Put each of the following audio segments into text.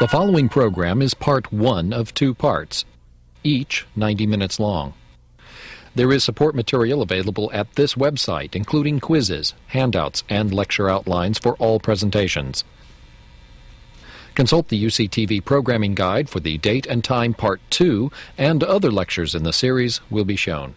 The following program is part one of two parts, each 90 minutes long. There is support material available at this website, including quizzes, handouts, and lecture outlines for all presentations. Consult the UCTV programming guide for the date and time part 2 and other lectures in the series will be shown.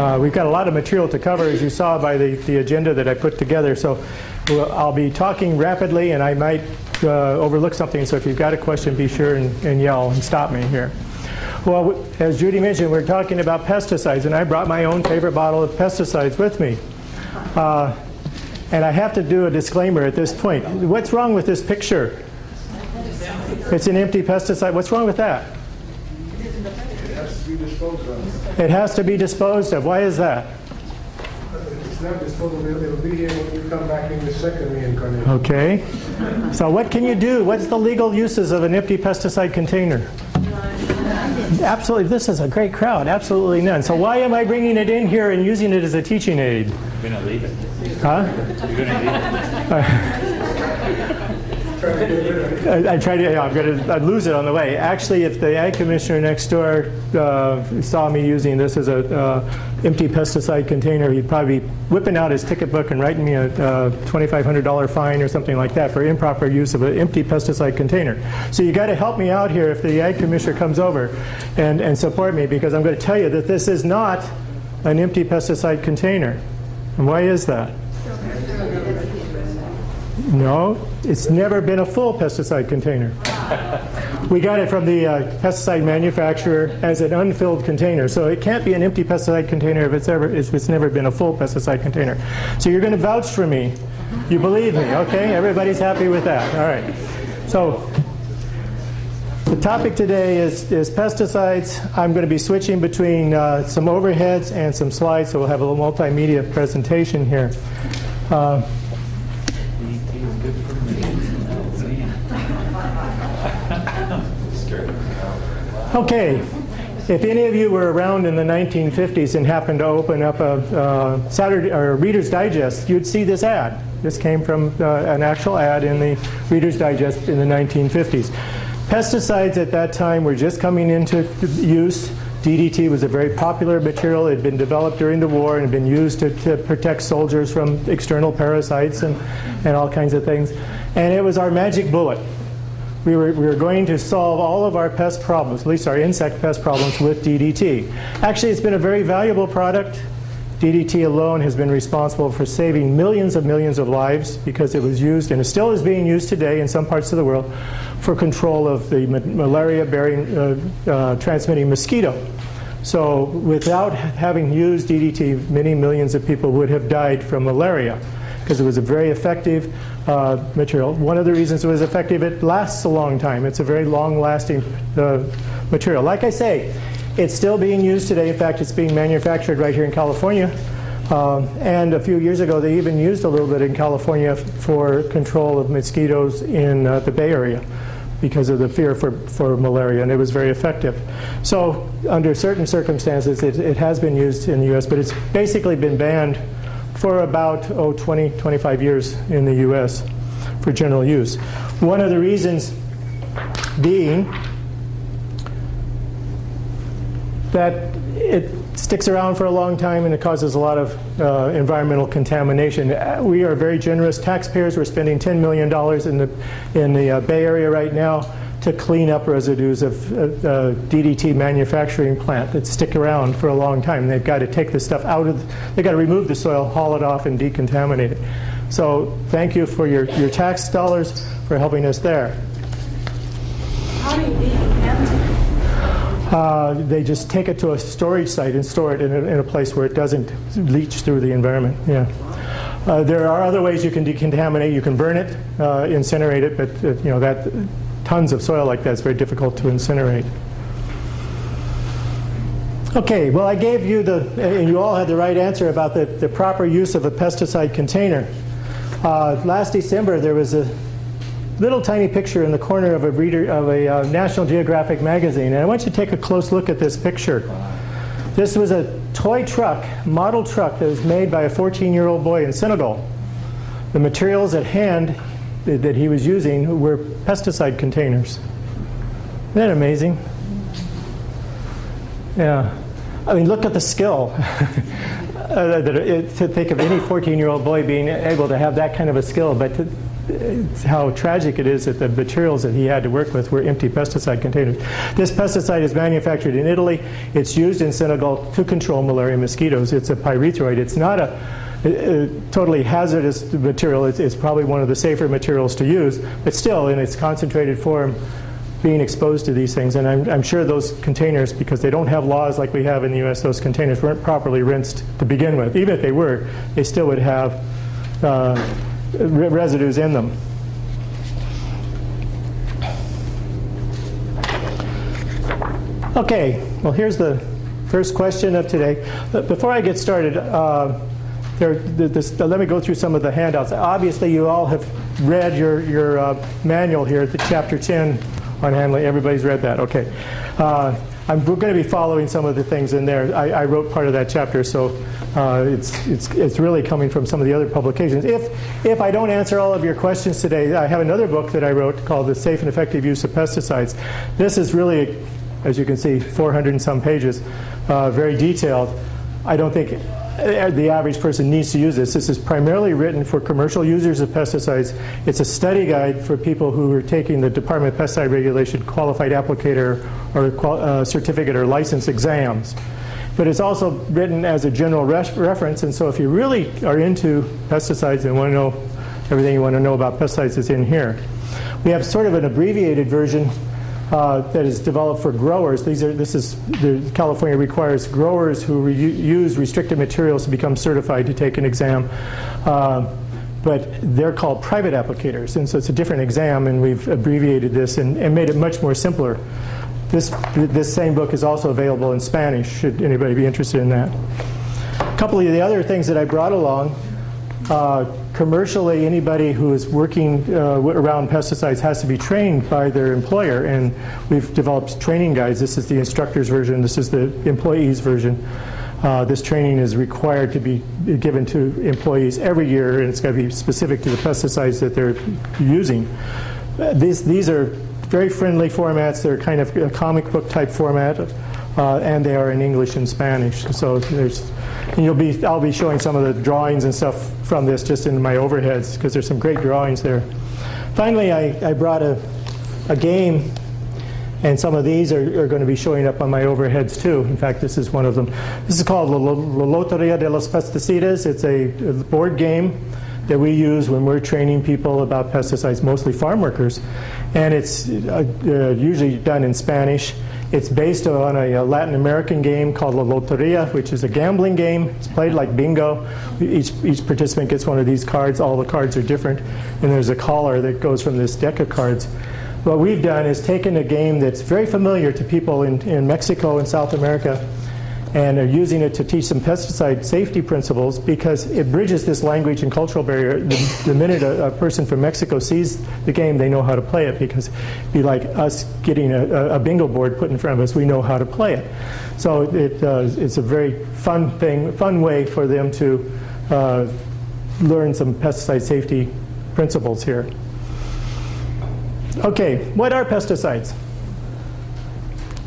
Uh, we've got a lot of material to cover, as you saw by the, the agenda that I put together. So we'll, I'll be talking rapidly, and I might uh, overlook something. So if you've got a question, be sure and, and yell and stop me here. Well, as Judy mentioned, we're talking about pesticides, and I brought my own favorite bottle of pesticides with me. Uh, and I have to do a disclaimer at this point. What's wrong with this picture? It's an empty pesticide. What's wrong with that? It has to be disposed of. Why is that? It's not disposable. It'll be here when you come back in the second reincarnation. Okay. So what can you do? What's the legal uses of an empty pesticide container? Absolutely. This is a great crowd. Absolutely none. So why am I bringing it in here and using it as a teaching aid? You're gonna leave it. Huh? You're gonna leave it. I, I tried to, yeah, I'm going to I'd lose it on the way. Actually, if the ag commissioner next door uh, saw me using this as a uh, empty pesticide container, he'd probably be whipping out his ticket book and writing me a uh, $2,500 fine or something like that for improper use of an empty pesticide container. So you got to help me out here if the ag commissioner comes over and, and support me because I'm going to tell you that this is not an empty pesticide container. And why is that? No, it's never been a full pesticide container. We got it from the uh, pesticide manufacturer as an unfilled container, so it can't be an empty pesticide container if it's ever if it's never been a full pesticide container. So you're going to vouch for me. You believe me, okay? Everybody's happy with that. All right. So the topic today is, is pesticides. I'm going to be switching between uh, some overheads and some slides, so we'll have a little multimedia presentation here. Uh, Okay, if any of you were around in the 1950s and happened to open up a uh, Saturday or Reader's Digest, you'd see this ad. This came from uh, an actual ad in the Reader's Digest in the 1950s. Pesticides at that time were just coming into use. DDT was a very popular material. It had been developed during the war and had been used to, to protect soldiers from external parasites and, and all kinds of things. And it was our magic bullet we were, we were going to solve all of our pest problems, at least our insect pest problems, with DDT. Actually, it's been a very valuable product. DDT alone has been responsible for saving millions of millions of lives because it was used and it still is being used today in some parts of the world for control of the malaria bearing, uh, uh, transmitting mosquito. So, without having used DDT, many millions of people would have died from malaria because it was a very effective uh, material. One of the reasons it was effective, it lasts a long time. It's a very long lasting uh, material. Like I say, it's still being used today. In fact, it's being manufactured right here in California. Um, and a few years ago, they even used a little bit in California for control of mosquitoes in uh, the Bay Area because of the fear for, for malaria, and it was very effective. So, under certain circumstances, it, it has been used in the US, but it's basically been banned for about oh, 20, 25 years in the US for general use. One of the reasons being that it sticks around for a long time and it causes a lot of uh, environmental contamination. Uh, we are very generous taxpayers. We're spending $10 million in the, in the uh, Bay Area right now to clean up residues of uh, DDT manufacturing plant that stick around for a long time. They've got to take the stuff out of, they've got to remove the soil, haul it off, and decontaminate it. So thank you for your, your tax dollars for helping us there. How do you decontaminate? Uh, they just take it to a storage site and store it in a, in a place where it doesn't leach through the environment. Yeah. Uh, there are other ways you can decontaminate. You can burn it, uh, incinerate it, but uh, you know that tons of soil like that is very difficult to incinerate. Okay, well, I gave you the, and you all had the right answer about the, the proper use of a pesticide container. Uh, last December, there was a, little tiny picture in the corner of a reader of a uh, National Geographic magazine, and I want you to take a close look at this picture. This was a toy truck, model truck that was made by a 14-year-old boy in Senegal. The materials at hand that he was using were pesticide containers. Isn't that amazing? Yeah. I mean, look at the skill. uh, to think of any 14 year old boy being able to have that kind of a skill, but to, how tragic it is that the materials that he had to work with were empty pesticide containers. This pesticide is manufactured in Italy. It's used in Senegal to control malaria mosquitoes. It's a pyrethroid. It's not a, a, a totally hazardous material. It's, it's probably one of the safer materials to use, but still, in its concentrated form, being exposed to these things. And I'm, I'm, sure those containers, because they don't have laws like we have in the US, those containers weren't properly rinsed to begin with. Even if they were, they still would have uh, residues in them. Okay, well, here's the first question of today. Before I get started, uh, there, this, let me go through some of the handouts. Obviously, you all have read your, your uh, manual here, the chapter 10 on handling. Everybody's read that, okay. I'm going to be following some of the things in there. I, I wrote part of that chapter, so uh, it's, it's, it's really coming from some of the other publications. If, if I don't answer all of your questions today, I have another book that I wrote called The Safe and Effective Use of Pesticides. This is really, as you can see, 400 and some pages, uh, very detailed. I don't think the average person needs to use this. This is primarily written for commercial users of pesticides. It's a study guide for people who are taking the Department of Pesticide Regulation qualified applicator or uh, certificate or license exams. But it's also written as a general reference, and so if you really are into pesticides and want to know everything you want to know about pesticides is in here. We have sort of an abbreviated version uh, that is developed for growers. These are, this is, California requires growers who re use restricted materials to become certified to take an exam. Uh, but they're called private applicators, and so it's a different exam, and we've abbreviated this and, and made it much more simpler. This, this same book is also available in Spanish, should anybody be interested in that. A couple of the other things that I brought along uh, commercially, anybody who is working uh, around pesticides has to be trained by their employer, and we've developed training guides. This is the instructor's version, this is the employee's version. Uh, this training is required to be given to employees every year, and it's got to be specific to the pesticides that they're using. These, these are very friendly formats. They're kind of a comic book type format, uh, and they are in English and Spanish. So there's and you'll be, I'll be showing some of the drawings and stuff from this just in my overheads because there's some great drawings there. Finally, I, I brought a, a game and some of these are, are, going to be showing up on my overheads too. In fact, this is one of them. This is called La Loteria de los Pesticidas. It's a, a board game that we use when we're training people about pesticides, mostly farm workers. And it's uh, uh, usually done in Spanish. It's based on a, uh, Latin American game called La Loteria, which is a gambling game. It's played like bingo. Each, each participant gets one of these cards. All the cards are different. And there's a collar that goes from this deck of cards. What we've done is taken a game that's very familiar to people in, in Mexico and South America and are using it to teach some pesticide safety principles because it bridges this language and cultural barrier. The, the minute a, a, person from Mexico sees the game, they know how to play it because it'd be like us getting a, a bingo board put in front of us. We know how to play it. So it, uh, it's a very fun thing, fun way for them to uh, learn some pesticide safety principles here. Okay, what are pesticides?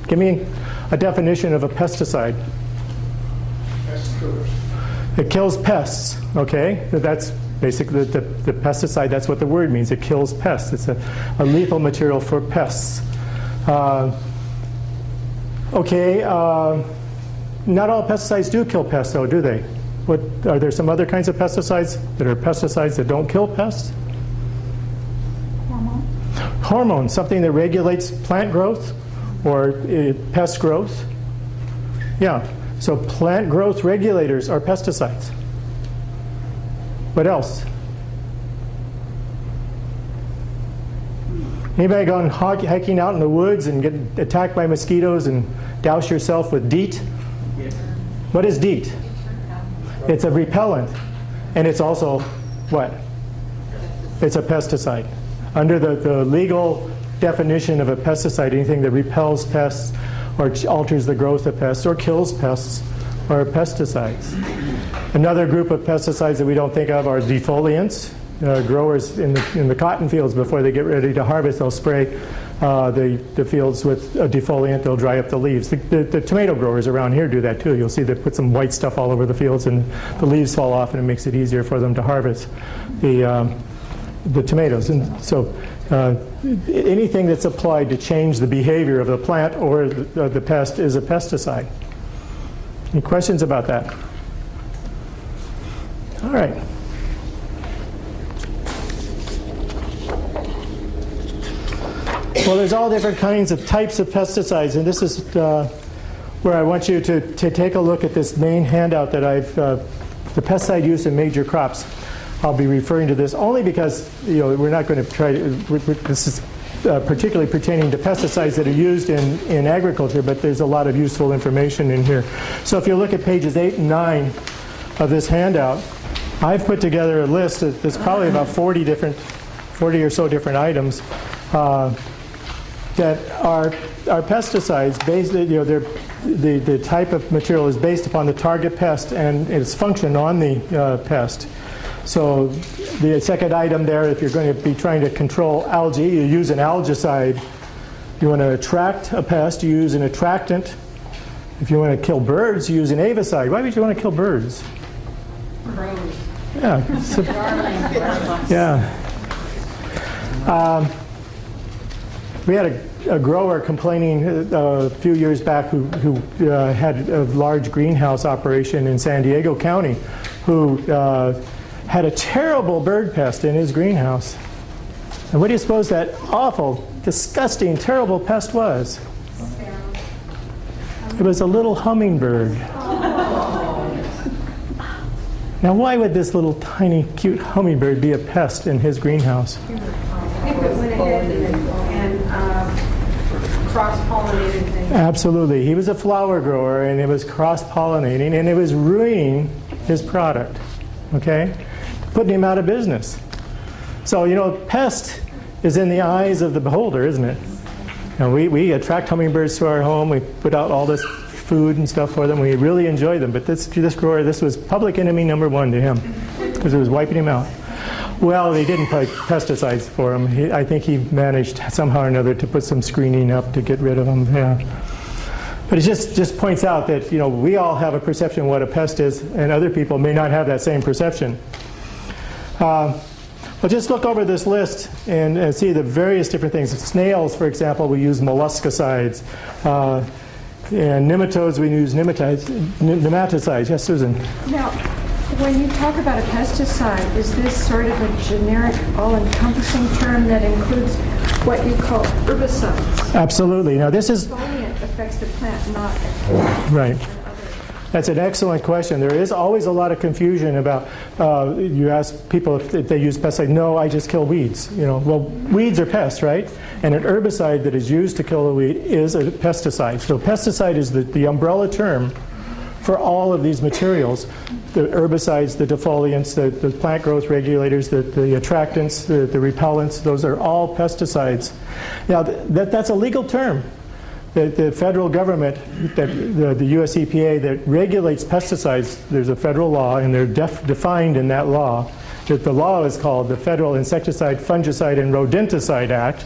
Give me a definition of a pesticide. It kills pests, okay? That's basically the, the, the, pesticide, that's what the word means. It kills pests. It's a, a lethal material for pests. Uh, okay, uh, not all pesticides do kill pests, though, do they? What, are there some other kinds of pesticides that are pesticides that don't kill pests? Hormone. Hormones, something that regulates plant growth or uh, pest growth. Yeah, so plant growth regulators are pesticides. What else? Anybody gone hiking out in the woods and get attacked by mosquitoes and douse yourself with DEET? Yes. What is DEET? It's a repellent. And it's also what? It's a pesticide. Under the, the legal definition of a pesticide, anything that repels pests or alters the growth of pests or kills pests are pesticides. Another group of pesticides that we don't think of are defoliants. Uh, growers in the, in the cotton fields, before they get ready to harvest, they'll spray uh, the, the fields with a defoliant. They'll dry up the leaves. The, the, the tomato growers around here do that too. You'll see they put some white stuff all over the fields, and the leaves fall off, and it makes it easier for them to harvest the, um, the tomatoes. And so uh, anything that's applied to change the behavior of the plant or the, the pest is a pesticide. Any questions about that? All right. Well, there's all different kinds of types of pesticides, and this is uh, where I want you to, to take a look at this main handout that I've, uh, the pesticide use in major crops. I'll be referring to this only because you know we're not going to try to. This is uh, particularly pertaining to pesticides that are used in, in agriculture, but there's a lot of useful information in here. So if you look at pages eight and nine of this handout, I've put together a list. That, there's probably about 40 different, 40 or so different items. Uh, that are, are pesticides based, you know, they're, the, the type of material is based upon the target pest and its function on the uh, pest. So the second item there, if you're going to be trying to control algae, you use an algicide. You want to attract a pest, you use an attractant. If you want to kill birds, you use an avicide. Why would you want to kill birds? Crows. Yeah. so- yeah. Um, we had a, a grower complaining uh, a few years back who, who uh, had a large greenhouse operation in San Diego County who uh, had a terrible bird pest in his greenhouse. And what do you suppose that awful, disgusting, terrible pest was? It was a little hummingbird. Now, why would this little tiny, cute hummingbird be a pest in his greenhouse? It went ahead and, and uh, things. Absolutely. He was a flower grower and it was cross pollinating and it was ruining his product. Okay? Putting him out of business. So, you know, pest is in the eyes of the beholder, isn't it? And we, we attract hummingbirds to our home. We put out all this food and stuff for them. We really enjoy them. But this, this grower, this was public enemy number one to him because it was wiping him out. Well, they didn't put pesticides for him. He, I think he managed somehow or another to put some screening up to get rid of them. Yeah. But it just, just points out that you know we all have a perception of what a pest is, and other people may not have that same perception. Uh, well, just look over this list and, and see the various different things. Snails, for example, we use molluscicides. Uh, and nematodes, we use nematides, n- nematicides. Yes, Susan? Now, when you talk about a pesticide, is this sort of a generic, all-encompassing term that includes what you call herbicides? Absolutely. Now, this is Foliant affects the plant, not right. That's an excellent question. There is always a lot of confusion about. Uh, you ask people if they use pesticides. No, I just kill weeds. You know, well, weeds are pests, right? And an herbicide that is used to kill a weed is a pesticide. So, pesticide is the, the umbrella term for all of these materials the herbicides, the defoliants, the, the plant growth regulators, the, the attractants, the, the repellents, those are all pesticides. Now, th- that, that's a legal term. The, the federal government, that, the, the US EPA, that regulates pesticides, there's a federal law, and they're def, defined in that law. That the law is called the Federal Insecticide, Fungicide, and Rodenticide Act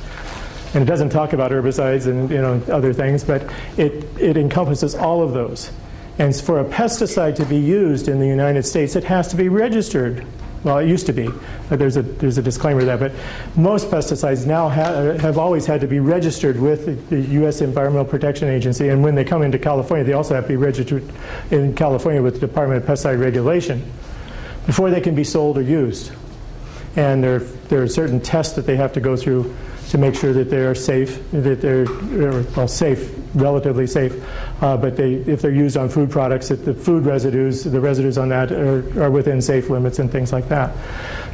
and it doesn't talk about herbicides and you know other things, but it, it encompasses all of those. And for a pesticide to be used in the United States, it has to be registered. Well, it used to be. There's a there's a disclaimer there. But most pesticides now ha- uh, have always had to be registered with the U.S. Environmental Protection Agency, and when they come into California, they also have to be registered in California with the Department of Pesticide Regulation before they can be sold or used. And there there are certain tests that they have to go through to make sure that they are safe, that they're, they're, well safe, relatively safe. Uh, but they, if they're used on food products, the food residues, the residues on that are, are within safe limits and things like that.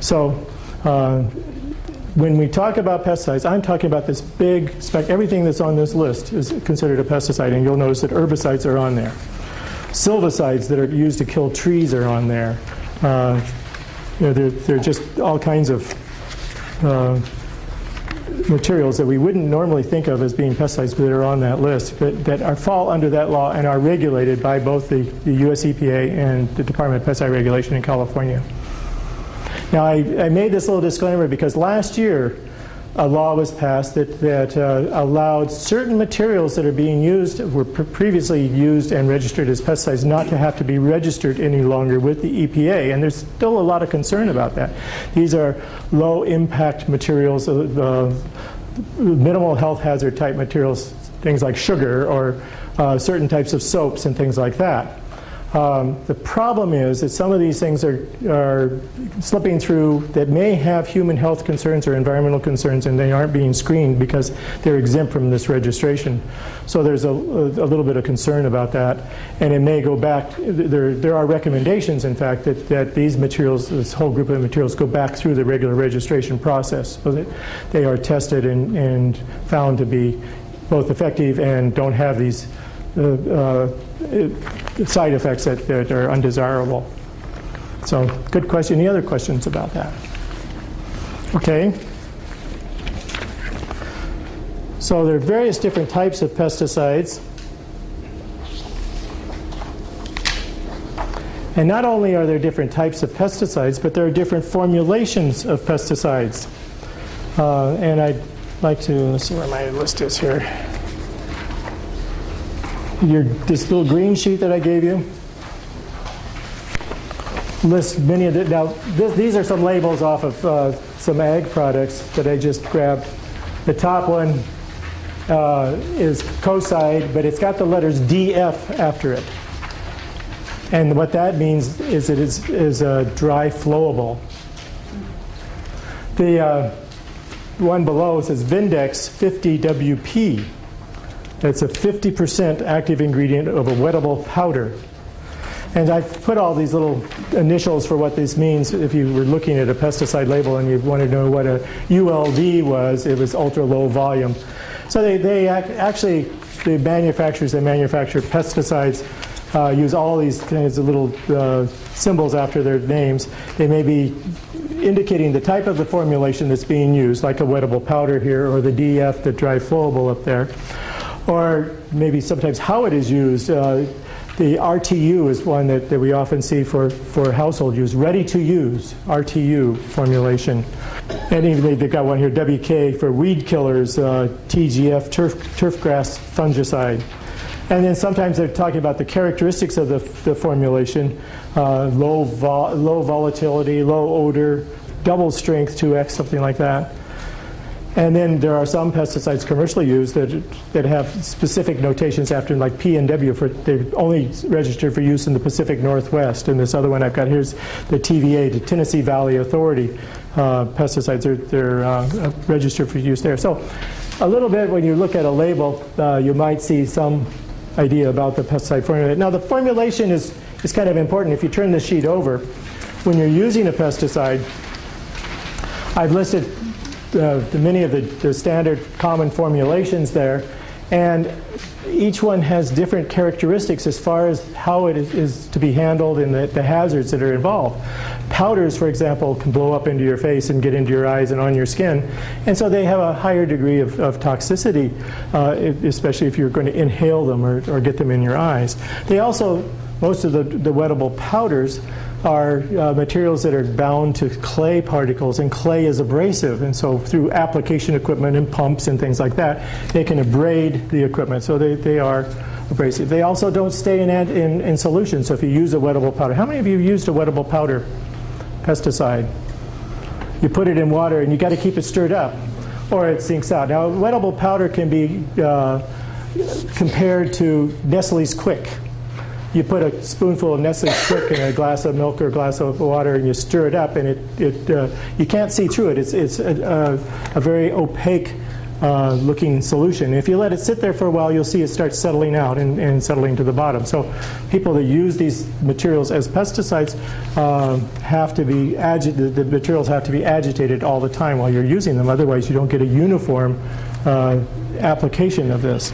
So. Uh, when we talk about pesticides, I'm talking about this big spec. Everything that's on this list is considered a pesticide, and you'll notice that herbicides are on there. Silvicides that are used to kill trees are on there. Uh, you know, they're, they're just all kinds of uh, materials that we wouldn't normally think of as being pesticides, that are on that list, but that are, fall under that law and are regulated by both the, the US EPA and the Department of Pesticide Regulation in California. Now, I, I made this little disclaimer because last year a law was passed that, that uh, allowed certain materials that are being used, were pre- previously used and registered as pesticides, not to have to be registered any longer with the EPA. And there's still a lot of concern about that. These are low impact materials, uh, minimal health hazard type materials, things like sugar or uh, certain types of soaps and things like that. Um, the problem is that some of these things are, are slipping through that may have human health concerns or environmental concerns, and they aren't being screened because they're exempt from this registration. So there's a, a, little bit of concern about that, and it may go back. There, there are recommendations, in fact, that, that these materials, this whole group of materials, go back through the regular registration process so that they are tested and, and found to be both effective and don't have these uh, side effects that, that are undesirable. So, good question. Any other questions about that? Okay. So, there are various different types of pesticides. And not only are there different types of pesticides, but there are different formulations of pesticides. Uh, and I'd like to, let's see where my list is here your this little green sheet that I gave you lists many of the now this, these are some labels off of uh, some ag products that I just grabbed. The top one uh, is Kocide, but it's got the letters DF after it. And what that means is it is, is a dry flowable. The uh, one below says Vendex 50WP. It's a 50% active ingredient of a wettable powder. And I've put all these little initials for what this means. If you were looking at a pesticide label and you wanted to know what a ULV was, it was ultra low volume. So they, they actually, the manufacturers that manufacture pesticides uh, use all these kinds of little uh, symbols after their names. They may be indicating the type of the formulation that's being used, like a wettable powder here, or the DF, the dry flowable up there or maybe sometimes how it is used. Uh, the RTU is one that, that we often see for, for household use, ready to use RTU formulation. And even they've got one here, WK for weed killers, uh, TGF, turf, turfgrass fungicide. And then sometimes they're talking about the characteristics of the, the formulation uh, low, low volatility, low odor, double strength 2x, something like that. And then there are some pesticides commercially used that, that have specific notations after them, like P and W for they're only registered for use in the Pacific Northwest. And this other one I've got here's the TVA, the Tennessee Valley Authority uh, pesticides. Are, they're uh, registered for use there. So a little bit when you look at a label, uh, you might see some idea about the pesticide formula. Now the formulation is, is kind of important. If you turn the sheet over, when you're using a pesticide, I've listed uh, the many of the, the standard common formulations there. And each one has different characteristics as far as how it is, is to be handled and the, the, hazards that are involved. Powders, for example, can blow up into your face and get into your eyes and on your skin. And so they have a higher degree of, of toxicity, uh, especially if you're going to inhale them or, or get them in your eyes. They also, most of the, the wettable powders, are uh, materials that are bound to clay particles, and clay is abrasive. And so, through application equipment and pumps and things like that, they can abrade the equipment. So, they, they are abrasive. They also don't stay in, in, in solution. So, if you use a wettable powder, how many of you used a wettable powder pesticide? You put it in water and you got to keep it stirred up or it sinks out. Now, wettable powder can be uh, compared to Nestle's Quik you put a spoonful of Nestle Quik in a glass of milk or a glass of water and you stir it up and it, it uh, you can't see through it. It's, it's a, a, a very opaque uh, looking solution. If you let it sit there for a while, you'll see it starts settling out and, and settling to the bottom. So people that use these materials as pesticides uh, have to be agitated, the materials have to be agitated all the time while you're using them. Otherwise, you don't get a uniform uh, application of this.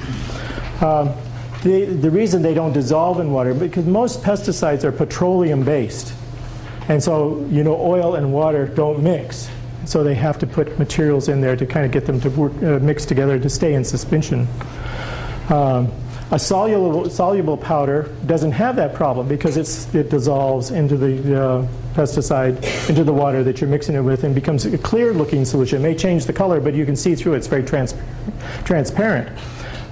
Um, the, the reason they don't dissolve in water, because most pesticides are petroleum based. And so, you know, oil and water don't mix. So they have to put materials in there to kind of get them to work, uh, mix together to stay in suspension. Um, a soluble, soluble powder doesn't have that problem because it's, it dissolves into the uh, pesticide, into the water that you're mixing it with, and becomes a clear looking solution. It may change the color, but you can see through it. It's very trans- transparent.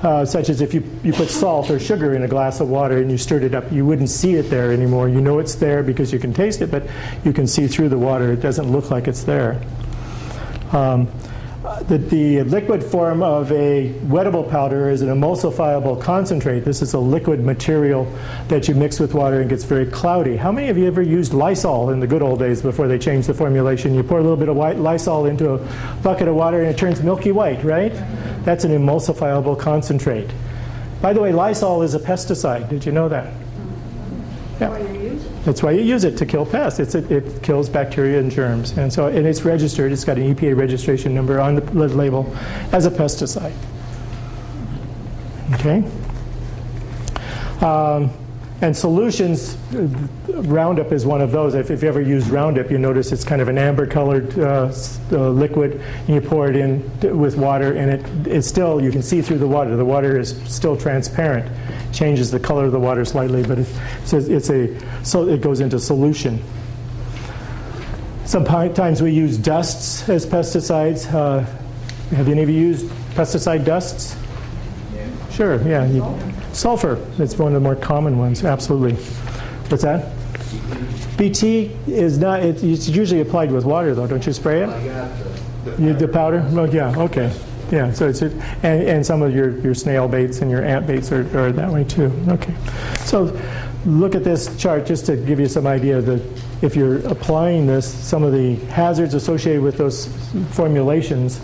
Uh, such as if you, you put salt or sugar in a glass of water and you stirred it up, you wouldn't see it there anymore. You know it's there because you can taste it, but you can see through the water. It doesn't look like it's there. Um, the, the, liquid form of a wettable powder is an emulsifiable concentrate. This is a liquid material that you mix with water and gets very cloudy. How many of you ever used Lysol in the good old days before they changed the formulation? You pour a little bit of white Lysol into a bucket of water and it turns milky white, right? That's an emulsifiable concentrate. By the way, Lysol is a pesticide. Did you know that? Yeah. That's why you use it to kill pests. It's, it, it kills bacteria and germs, and so and it's registered. It's got an EPA registration number on the label as a pesticide. Okay. Um, and solutions, Roundup is one of those. If, if, you ever use Roundup, you notice it's kind of an amber colored uh, uh, liquid, and you pour it in with water, and it, it's still, you can see through the water. The water is still transparent. Changes the color of the water slightly, but it's, it's a, so it goes into solution. Sometimes we use dusts as pesticides. Uh, have any of you used pesticide dusts? Yeah. Sure, yeah. You, Sulfur, that's one of the more common ones, absolutely. What's that? BT is not, it, it's usually applied with water though, don't you spray it? The, you, the powder? Oh, yeah, okay. Yeah, so it's, and, and some of your, your snail baits and your ant baits are, are that way too. Okay. So look at this chart just to give you some idea that if you're applying this, some of the hazards associated with those formulations.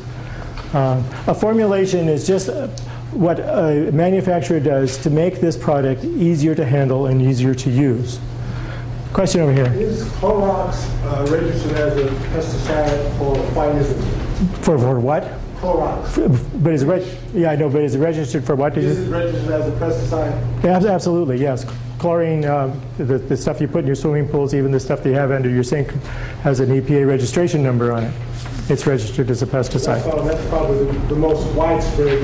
Uh, a formulation is just what a manufacturer does to make this product easier to handle and easier to use. Question over here. Is Clorox uh, registered as a pesticide for phytism? For, for what? Clorox. But is it reg- yeah, I know, but is it registered for what? Is it registered as a pesticide? Yeah, absolutely, yes. Chlorine, uh, the, the stuff you put in your swimming pools, even the stuff that you have under your sink, has an EPA registration number on it. It's registered as a pesticide. That's, that's probably the, the most widespread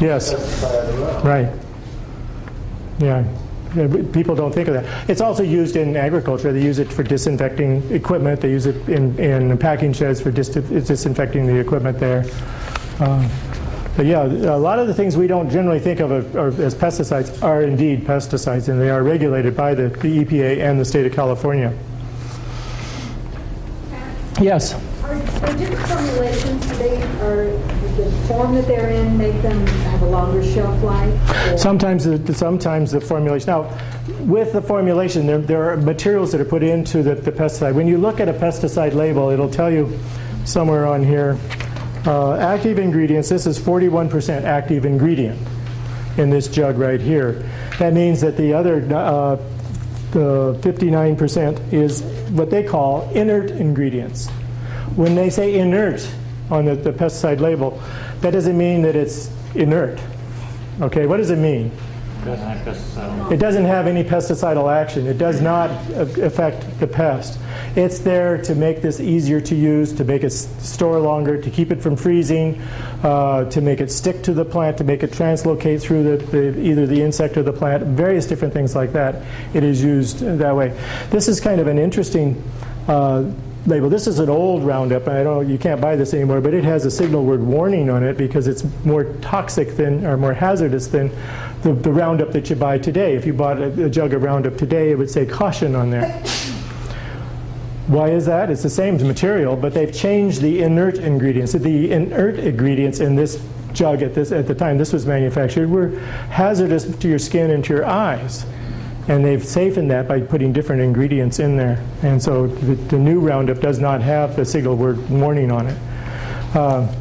Yes. Right. Yeah. People don't think of that. It's also used in agriculture. They use it for disinfecting equipment. They use it in, in packing sheds for dis- disinfecting the equipment there. Uh, but yeah, a lot of the things we don't generally think of as pesticides are indeed pesticides, and they are regulated by the, the EPA and the state of California. Yes. Are, are different formulations they are the form that they're in make them have a longer shelf life? Sometimes, the, sometimes the formulation. Now, with the formulation, there, there are materials that are put into the, the pesticide. When you look at a pesticide label, it'll tell you somewhere on here uh, active ingredients. This is 41% active ingredient in this jug right here. That means that the other uh, the 59% is what they call inert ingredients. When they say inert, on the, the pesticide label, that doesn't mean that it's inert. Okay, what does it mean? It doesn't have any pesticidal action. It does not affect the pest. It's there to make this easier to use, to make it store longer, to keep it from freezing, uh, to make it stick to the plant, to make it translocate through the, the, either the insect or the plant, various different things like that. It is used that way. This is kind of an interesting uh, label. This is an old Roundup, and I don't you can't buy this anymore, but it has a signal word warning on it because it's more toxic than or more hazardous than the, the Roundup that you buy today. If you bought a, a jug of Roundup today, it would say caution on there. Why is that? It's the same material, but they've changed the inert ingredients. The inert ingredients in this jug at this at the time this was manufactured were hazardous to your skin and to your eyes and they've safened that by putting different ingredients in there. And so the, the new Roundup does not have the signal word warning on it. Uh,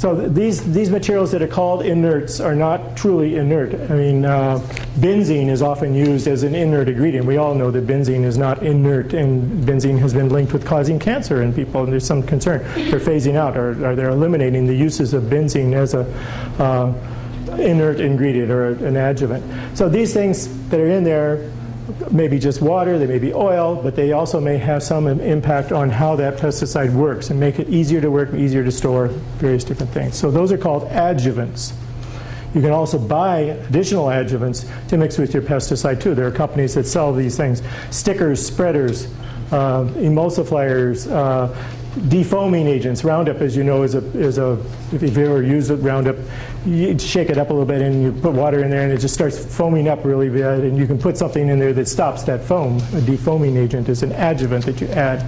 so th- these these materials that are called inerts are not truly inert. I mean, uh, benzene is often used as an inert ingredient. We all know that benzene is not inert, and benzene has been linked with causing cancer in people, and there's some concern. They're phasing out, or, or they're eliminating the uses of benzene as a uh, inert ingredient or an adjuvant. So these things that are in there maybe just water, they may be oil, but they also may have some impact on how that pesticide works and make it easier to work, easier to store, various different things. So those are called adjuvants. You can also buy additional adjuvants to mix with your pesticide too. There are companies that sell these things stickers, spreaders, uh, emulsifiers, uh, defoaming agents. Roundup, as you know, is a, is a if you've ever used Roundup, you shake it up a little bit and you put water in there and it just starts foaming up really bad. And you can put something in there that stops that foam. A defoaming agent is an adjuvant that you add.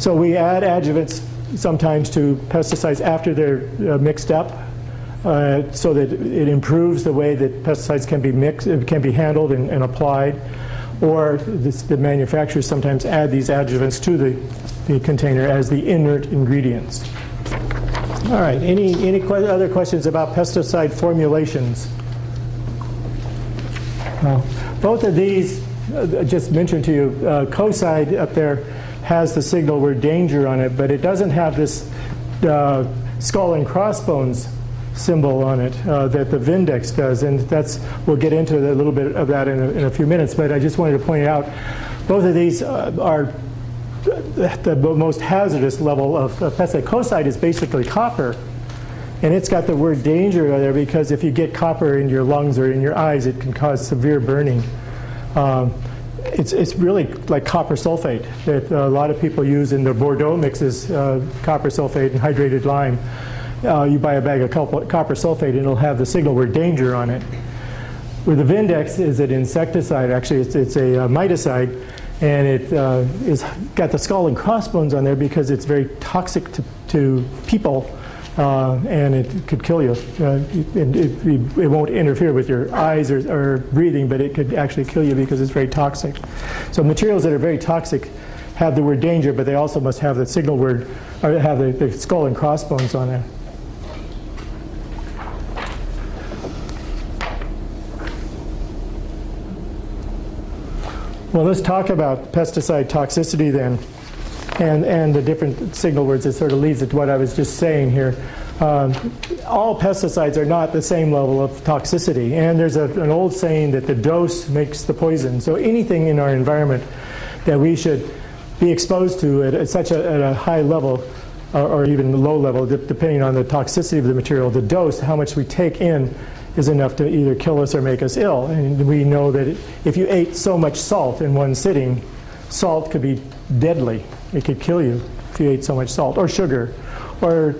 So we add adjuvants sometimes to pesticides after they're uh, mixed up. Uh, so that it improves the way that pesticides can be mixed, can be handled and, and applied, or this, the manufacturers sometimes add these adjuvants to the, the container as the inert ingredients. All right, any, any que- other questions about pesticide formulations? Well, both of these, uh, just mentioned to you, uh, Kocide up there has the signal word danger on it, but it doesn't have this uh, skull and crossbones symbol on it uh, that the Vendex does, and that's we'll get into a little bit of that in a, in a few minutes. But I just wanted to point out both of these uh, are the most hazardous level of, pesticide. Is basically copper, and it's got the word danger there because if you get copper in your lungs or in your eyes, it can cause severe burning. Um, it's, it's really like copper sulfate that a lot of people use in their Bordeaux mixes, uh, copper sulfate and hydrated lime. Uh, you buy a bag of copper sulfate and it'll have the signal word danger on it. With the Vendex is an insecticide, actually it's, it's a uh, miticide, and it uh, is got the skull and crossbones on there because it's very toxic to, to people uh, and it could kill you. Uh, it, it, it, won't interfere with your eyes or, or, breathing, but it could actually kill you because it's very toxic. So materials that are very toxic have the word danger, but they also must have the signal word, or have the, the skull and crossbones on there. Well, let's talk about pesticide toxicity then, and, and the different signal words that sort of leads to what I was just saying here. Um, all pesticides are not the same level of toxicity, and there's a, an old saying that the dose makes the poison. So anything in our environment that we should be exposed to at, at such a, at a high level or, or even low level, depending on the toxicity of the material, the dose, how much we take in, is enough to either kill us or make us ill. And we know that if you ate so much salt in one sitting, salt could be deadly. It could kill you if you ate so much salt, or sugar, or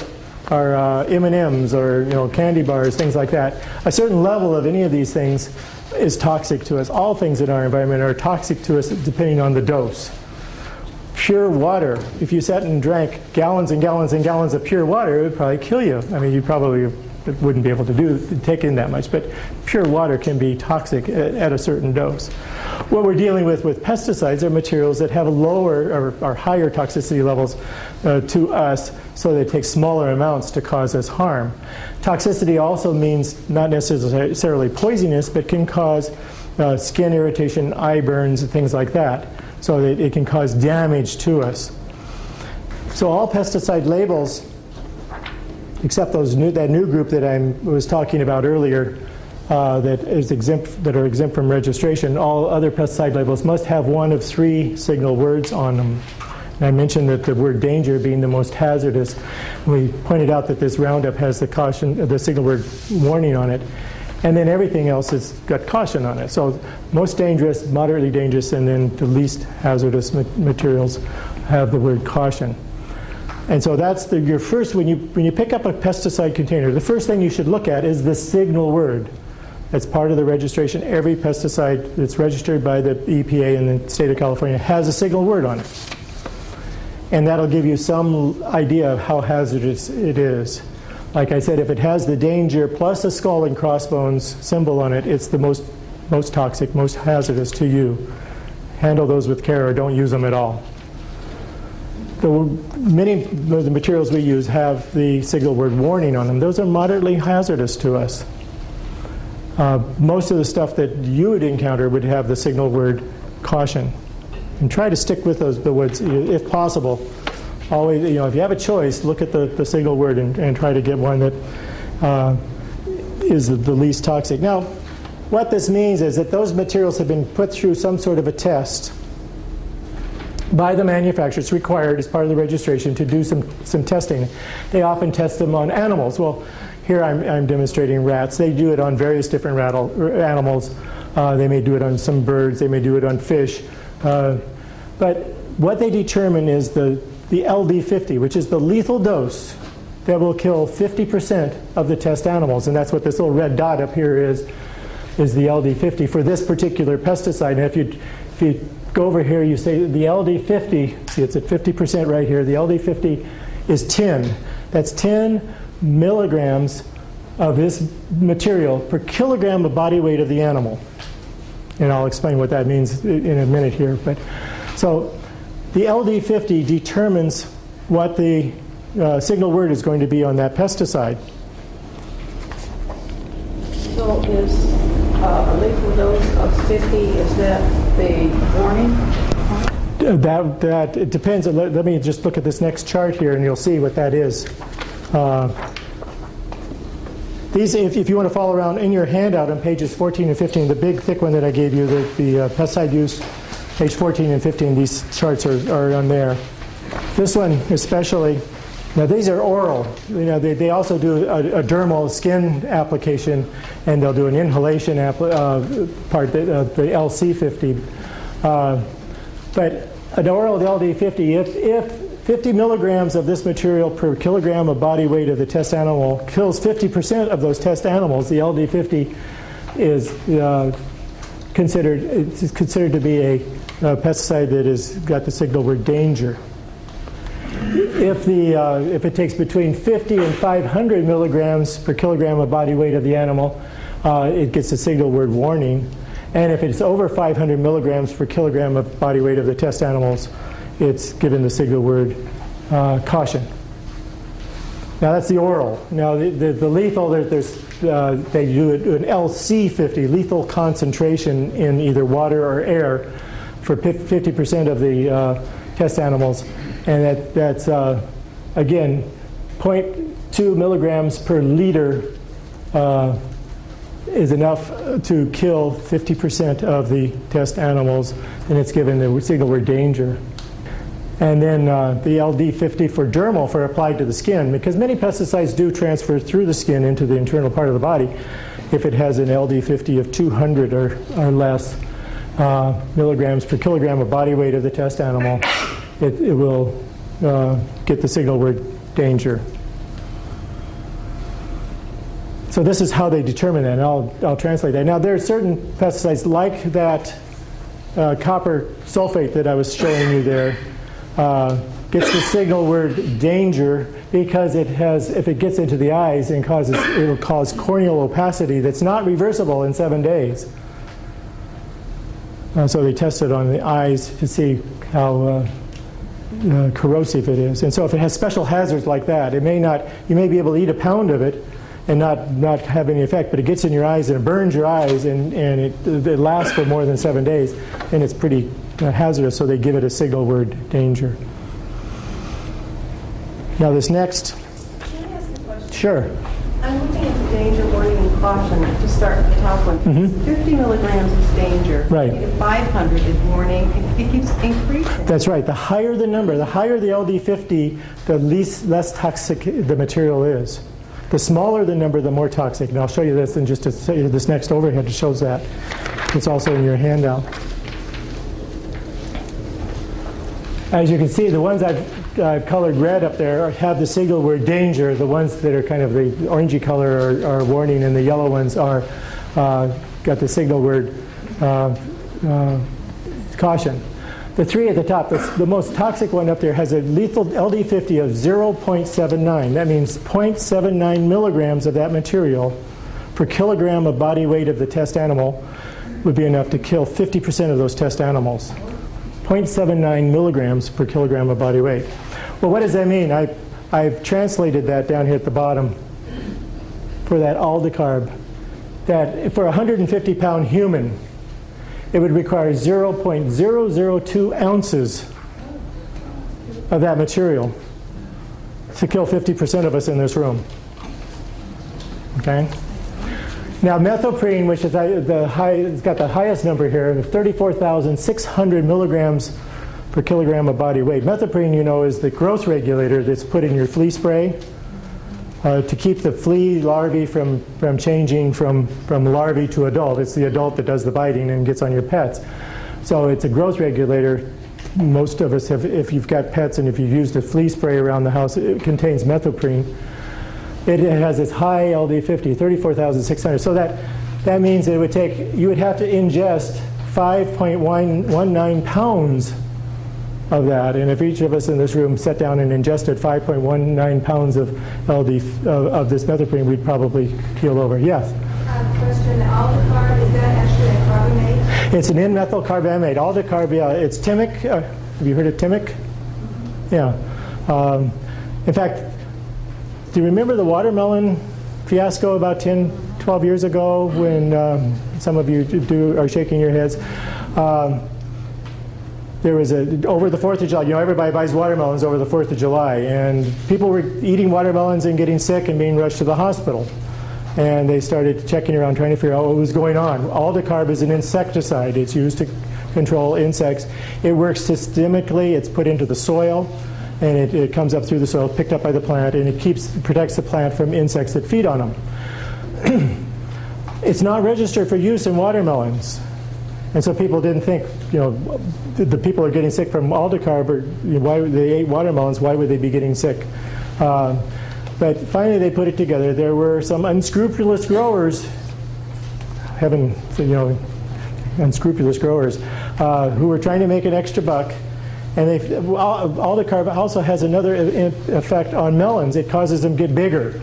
or uh, M&Ms, or you know candy bars, things like that. A certain level of any of these things is toxic to us. All things in our environment are toxic to us depending on the dose. Pure water, if you sat and drank gallons and gallons and gallons of pure water, it would probably kill you. I mean, you probably it wouldn't be able to do take in that much. But pure water can be toxic at, at, a certain dose. What we're dealing with with pesticides are materials that have lower or, or higher toxicity levels uh, to us, so they take smaller amounts to cause us harm. Toxicity also means not necessarily poisonous, but can cause uh, skin irritation, eye burns, things like that. So it can cause damage to us. So all pesticide labels except those new, that new group that I was talking about earlier uh, that is exempt that are exempt from registration. All other pesticide labels must have one of three signal words on them. And I mentioned that the word danger being the most hazardous. We pointed out that this Roundup has the caution, the signal word warning on it, and then everything else has got caution on it. So most dangerous, moderately dangerous, and then the least hazardous ma- materials have the word caution. And so that's the, your first, when you, when you pick up a pesticide container, the first thing you should look at is the signal word. That's part of the registration. Every pesticide that's registered by the EPA in the state of California has a signal word on it. And that'll give you some idea of how hazardous it is. Like I said, if it has the danger plus a skull and crossbones symbol on it, it's the most, most toxic, most hazardous to you. Handle those with care or don't use them at all. The, many of the materials we use have the signal word warning on them. Those are moderately hazardous to us. Uh, most of the stuff that you would encounter would have the signal word caution. And try to stick with those the words if possible. Always, you know, if you have a choice, look at the, the signal word and, and try to get one that uh, is the, the least toxic. Now, what this means is that those materials have been put through some sort of a test by the manufacturer. It's required as part of the registration to do some, some testing. They often test them on animals. Well, here I'm, I'm demonstrating rats. They do it on various different rattle, animals. Uh, they may do it on some birds. They may do it on fish. Uh, but what they determine is the, the LD50, which is the lethal dose that will kill 50% of the test animals. And that's what this little red dot up here is, is the LD50 for this particular pesticide. And if you, if you go over here, you say the LD50, see it's at 50% right here, the LD50 is 10. That's 10 milligrams of this material per kilogram of body weight of the animal. And I'll explain what that means in a minute here. But so the LD50 determines what the uh, signal word is going to be on that pesticide. So is uh, a lethal dose of 50, is that the warning? Uh, That, that it depends. Let, let me just look at this next chart here, and you'll see what that is. Uh, these, if, if you want to follow around in your handout on pages 14 and 15, the big thick one that I gave you, the, the uh, pesticide use, page 14 and 15, these charts are, are on there. This one especially. Now these are oral. You know, they, they also do a, a dermal skin application, and they'll do an inhalation uh, part, the, uh, the LC50. Uh, but an oral LD50, if, if 50 milligrams of this material per kilogram of body weight of the test animal kills 50% of those test animals, the LD50 is uh, considered it's considered to be a, a pesticide that has got the signal word danger. If the uh, if it takes between 50 and 500 milligrams per kilogram of body weight of the animal, uh, it gets the signal word warning. And if it's over 500 milligrams per kilogram of body weight of the test animals, it's given the signal word uh, caution. Now that's the oral. Now the, the, the lethal, there, there's, uh, they do an LC50, lethal concentration in either water or air for 50% of the uh, test animals. And that, that's, uh, again, 0.2 milligrams per liter uh, is enough to kill 50% of the test animals, and it's given the signal word danger. And then uh, the LD50 for dermal for applied to the skin, because many pesticides do transfer through the skin into the internal part of the body. If it has an LD50 of 200 or, or less uh, milligrams per kilogram of body weight of the test animal, it, it will uh, get the signal word danger. So this is how they determine that, and I'll, I'll translate that. Now there are certain pesticides like that uh, copper sulfate that I was showing you there uh, gets the signal word danger because it has, if it gets into the eyes and causes, it'll cause corneal opacity that's not reversible in seven days. Uh, so they test it on the eyes to see how uh, corrosive it is. And so if it has special hazards like that, it may not, you may be able to eat a pound of it and not, not have any effect, but it gets in your eyes and it burns your eyes and, and it, it lasts for more than seven days and it's pretty uh, hazardous, so they give it a signal word danger. Now, this next. Can I ask a question? Sure. I'm looking at the danger warning caution to start with the top one. Mm-hmm. 50 milligrams is danger. Right. You get 500 is warning. It, it keeps increasing. That's right. The higher the number, the higher the LD50, the least less toxic the material is. The smaller the number, the more toxic. And I'll show you this in just a, this next overhead shows that. It's also in your handout. As you can see, the ones I've uh, colored red up there have the signal word danger. The ones that are kind of the orangey color are, are warning, and the yellow ones are uh, got the signal word uh, uh caution. The three at the top, the, the most toxic one up there, has a lethal LD50 of 0.79. That means 0.79 milligrams of that material per kilogram of body weight of the test animal would be enough to kill 50% of those test animals. 0.79 milligrams per kilogram of body weight. Well, what does that mean? I, I've translated that down here at the bottom for that aldicarb. That for a 150 pound human, it would require 0.002 ounces of that material to kill 50% of us in this room. Okay? Now, methoprene, which is uh, the high, it's got the highest number here, 34,600 milligrams per kilogram of body weight. Methoprene, you know, is the growth regulator that's put in your flea spray uh, to keep the flea larvae from, from changing from, from larvae to adult. It's the adult that does the biting and gets on your pets. So it's a growth regulator. Most of us have, if you've got pets and if you've used a flea spray around the house, it contains methoprene. It, it has this high LD50, 34,600. So that, that means it would take, you would have to ingest 5.19 pounds of that. And if each of us in this room sat down and ingested 5.19 pounds of LD of, of this methoprene, we'd probably keel over. Yes. Uh, question: Aldicarb is that actually a carbamate? It's an N-methyl carbamate. Aldicarb, yeah, it's Temik. Uh, have you heard of Temik? Yeah. Um, in fact, do you remember the watermelon fiasco about 10, 12 years ago when um, some of you do are shaking your heads? Um, there was a over the Fourth of July. You know, everybody buys watermelons over the Fourth of July, and people were eating watermelons and getting sick and being rushed to the hospital. And they started checking around, trying to figure out what was going on. Aldicarb is an insecticide. It's used to control insects. It works systemically. It's put into the soil, and it, it comes up through the soil, picked up by the plant, and it keeps protects the plant from insects that feed on them. it's not registered for use in watermelons. And so people didn't think, you know, the, people are getting sick from aldicarb, or you know, why they ate watermelons, why would they be getting sick? Uh, but finally they put it together. There were some unscrupulous growers, having, you know, unscrupulous growers, uh, who were trying to make an extra buck. And they, aldicarb also has another effect on melons. It causes them to get bigger.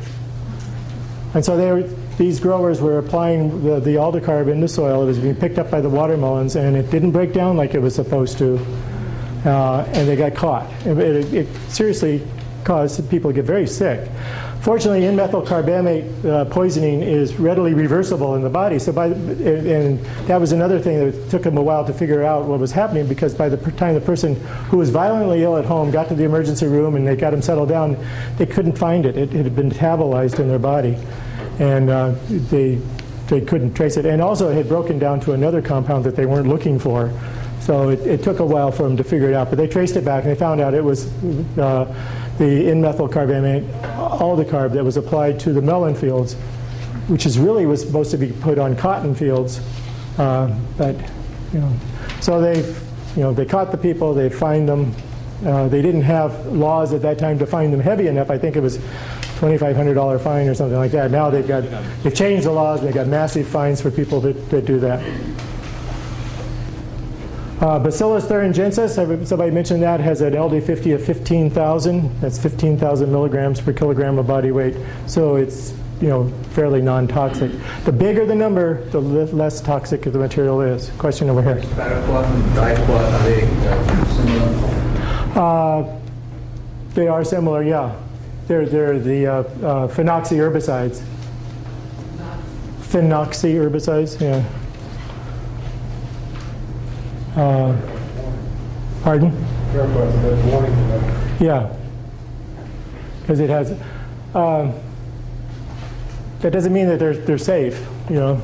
And so they were, these growers were applying the, the aldicarb in the soil. It was being picked up by the watermelons, and it didn't break down like it was supposed to. Uh, and they got caught. It, it, it, seriously caused people to get very sick. Fortunately, N-methyl carbamate uh, poisoning is readily reversible in the body. So by and, and that was another thing that took them a while to figure out what was happening because by the time the person who was violently ill at home got to the emergency room and they got him settled down, they couldn't find it. It, it had been metabolized in their body and uh, they they couldn't trace it. And also, it had broken down to another compound that they weren't looking for. So it, it took a while for them to figure it out. But they traced it back, and they found out it was uh, the N-methyl carbamate, aldicarb, that was applied to the melon fields, which is really was supposed to be put on cotton fields. Uh, but you know, so they you know they caught the people, they fined them. Uh, they didn't have laws at that time to find them heavy enough. I think it was $2,500 fine or something like that. Now they've got, they've changed the laws and they've got massive fines for people that, that do that. Uh, Bacillus thuringiensis, somebody mentioned that, has an LD50 of 15,000. That's 15,000 milligrams per kilogram of body weight. So it's you know fairly non-toxic. The bigger the number, the less toxic the material is. Question over here. Paraquat and diquat, are they uh? Uh, they are similar, yeah. They're, they're the uh, uh, phenoxy herbicides. Phenoxy herbicides, yeah. Uh, pardon? Yeah. Because it has. Uh, that doesn't mean that they're, they're safe, you know.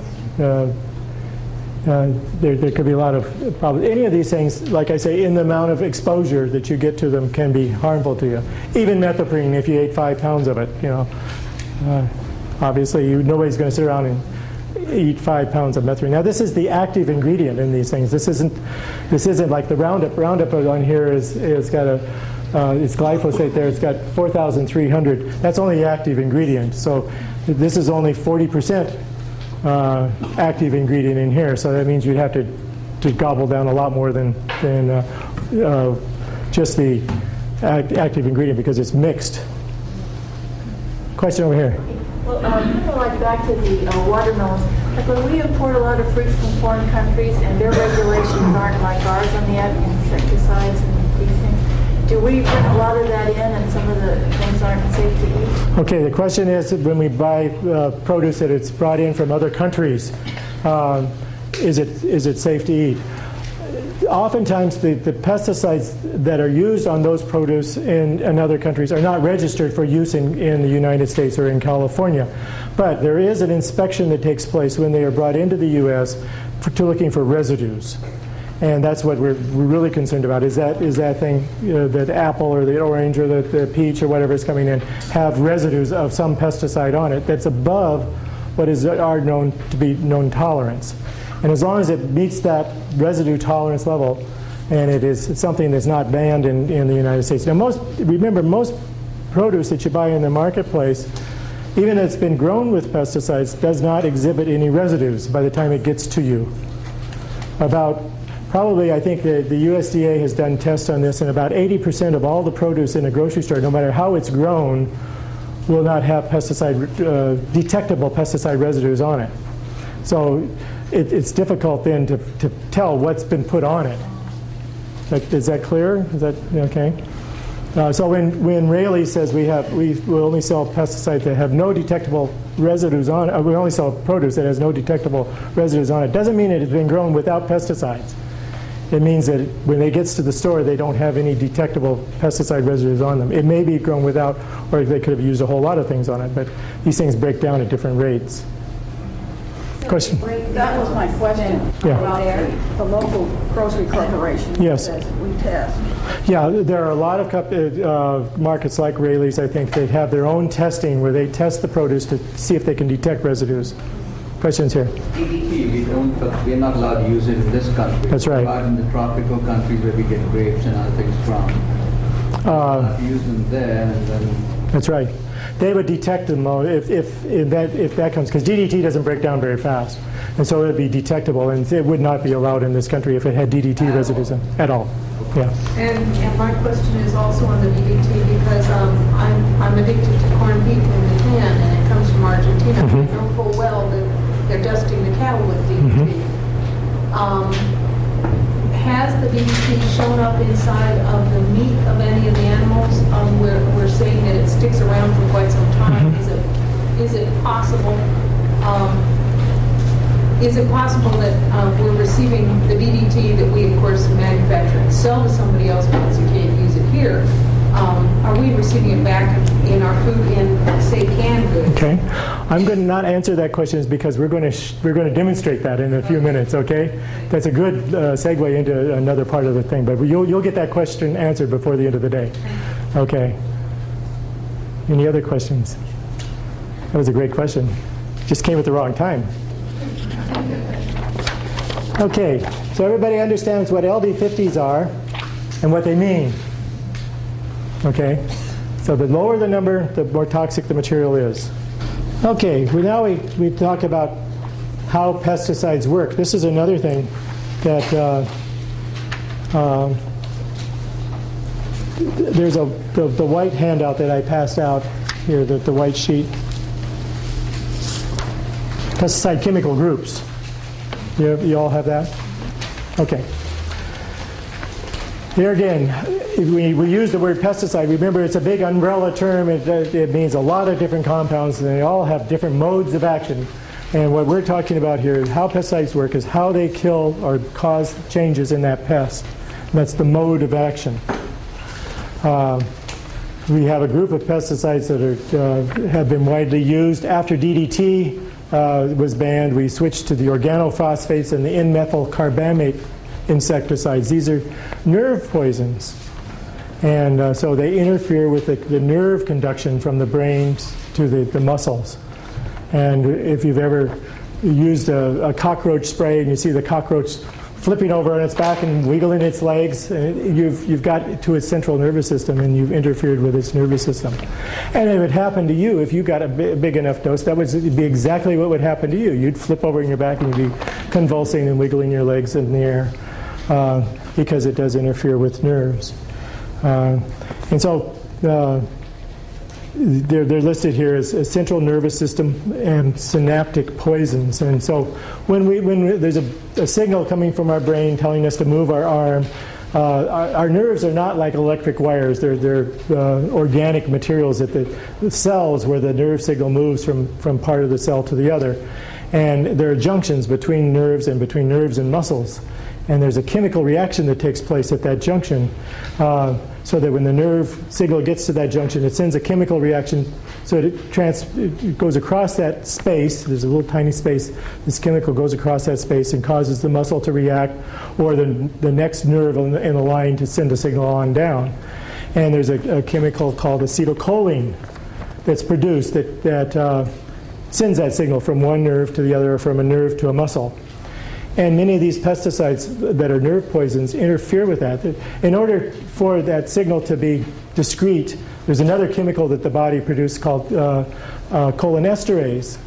Uh, there, there could be a lot of problems. Any of these things, like I say, in the amount of exposure that you get to them can be harmful to you. Even methoprene, if you ate five pounds of it, you know, uh, obviously you, nobody's going to sit around and eat five pounds of methoprene. Now this is the active ingredient in these things. This isn't, this isn't like the Roundup. Roundup on here is, is got a, uh, it's glyphosate there. It's got 4,300. That's only the active ingredient. So this is only 40 percent uh, active ingredient in here. So that means you'd have to, to gobble down a lot more than, than uh, uh, just the act active ingredient because it's mixed. Question over here. Well, uh, kind of like back to the uh, watermelons. Like when we import a lot of fruit from foreign countries and their regulations aren't like ours on the insecticides and do we bring a lot of that in and some of the things aren't safe to eat? Okay, the question is when we buy uh, produce that it's brought in from other countries, uh, is, it, is it safe to eat? oftentimes the, the pesticides that are used on those produce in, in other countries are not registered for use in, in the United States or in California. But there is an inspection that takes place when they are brought into the U.S. For, to looking for residues. And that's what we're, really concerned about. Is that is that thing, you know, that apple or the orange or the, the peach or whatever is coming in have residues of some pesticide on it that's above what is our known to be known tolerance. And as long as it meets that residue tolerance level, and it is something that's not banned in, in the United States. Now, most remember most produce that you buy in the marketplace, even if it's been grown with pesticides, does not exhibit any residues by the time it gets to you. About probably, I think the, the USDA has done tests on this, and about 80% of all the produce in a grocery store, no matter how it's grown, will not have pesticide uh, detectable pesticide residues on it. So it, it's difficult then to, to tell what's been put on it. Is that clear? Is that okay? Uh, so when, when Raley says we have we will only sell pesticides that have no detectable residues on uh, we only sell produce that has no detectable residues on it, doesn't mean it has been grown without pesticides. It means that when it gets to the store, they don't have any detectable pesticide residues on them. It may be grown without, or they could have used a whole lot of things on it, but these things break down at different rates. Question? That was my question Yeah. about the, local grocery corporation. Yes. we test. Yeah, there are a lot of cup- uh, markets like Raley's, I think, that have their own testing where they test the produce to see if they can detect residues. Questions here? DDT, we don't, we're not allowed to use it in this country. That's right. But in the tropical countries where we get grapes and other things from, Uh, use them there and then That's right. They would detect them though if, if, if that if that comes because DDT doesn't break down very fast, and so it would be detectable, and it would not be allowed in this country if it had DDT residues in, at all. Yeah. And, and my question is also on the DDT because um, I'm, I'm addicted to corned beef in the can and it comes from Argentina. I know full well that they're dusting the cattle with DDT. Um, has the DDT shown up inside of the meat of any of the animals? Um, we're, we're saying that it sticks around for quite some time. Is it is it possible? Um, is it possible that uh, we're receiving the DDT that we, of course, manufacture and sell to somebody else because you can't use it here? Um, are we receiving it back in our food in, say, canned goods? Okay. I'm going to not answer that question because we're going to we're going to demonstrate that in a few minutes. Okay. That's a good uh, segue into another part of the thing, but you'll you'll get that question answered before the end of the day. Okay. Any other questions? That was a great question. Just came at the wrong time. Okay, so everybody understands what LD50s are and what they mean. Okay, so the lower the number, the more toxic the material is. Okay, well now we, we talk about how pesticides work. This is another thing that uh, th- there's a the, the white handout that I passed out here, the, the white sheet. Pesticide chemical groups. You, you all have that? Okay. Here again, if we, we use the word pesticide. Remember, it's a big umbrella term. It, it means a lot of different compounds, and they all have different modes of action. And what we're talking about here is how pesticides work is how they kill or cause changes in that pest. And that's the mode of action. Uh, we have a group of pesticides that are, uh, have been widely used. After DDT uh, was banned, we switched to the organophosphates and the N-methyl carbamate insecticides. These are nerve poisons. And uh, so they interfere with the, the nerve conduction from the brain to the, the muscles. And if you've ever used a, a cockroach spray and you see the cockroach flipping over on its back and wiggling its legs, uh, you've, you've got to its central nervous system and you've interfered with its nervous system. And if it happened to you, if you got a big enough dose, that would be exactly what would happen to you. You'd flip over on your back and you'd be convulsing and wiggling your legs in the air uh, because it does interfere with nerves. Uh, and so uh, they're, they're listed here as, as central nervous system and synaptic poisons. And so when, we, when we, there's a, a signal coming from our brain telling us to move our arm, uh, our, our nerves are not like electric wires. They're, they're uh, organic materials that the, the cells where the nerve signal moves from, from part of the cell to the other. And there are junctions between nerves and between nerves and muscles. And there's a chemical reaction that takes place at that junction. Uh, so that when the nerve signal gets to that junction, it sends a chemical reaction so it, trans- it goes across that space. There's a little tiny space. This chemical goes across that space and causes the muscle to react, or the, the next nerve in the, in the line to send a signal on down. And there's a, a chemical called acetylcholine that's produced that, that uh, sends that signal from one nerve to the other, or from a nerve to a muscle. And many of these pesticides that are nerve poisons interfere with that. In order for that signal to be discrete, there's another chemical that the body produces called uh, uh, cholinesterase,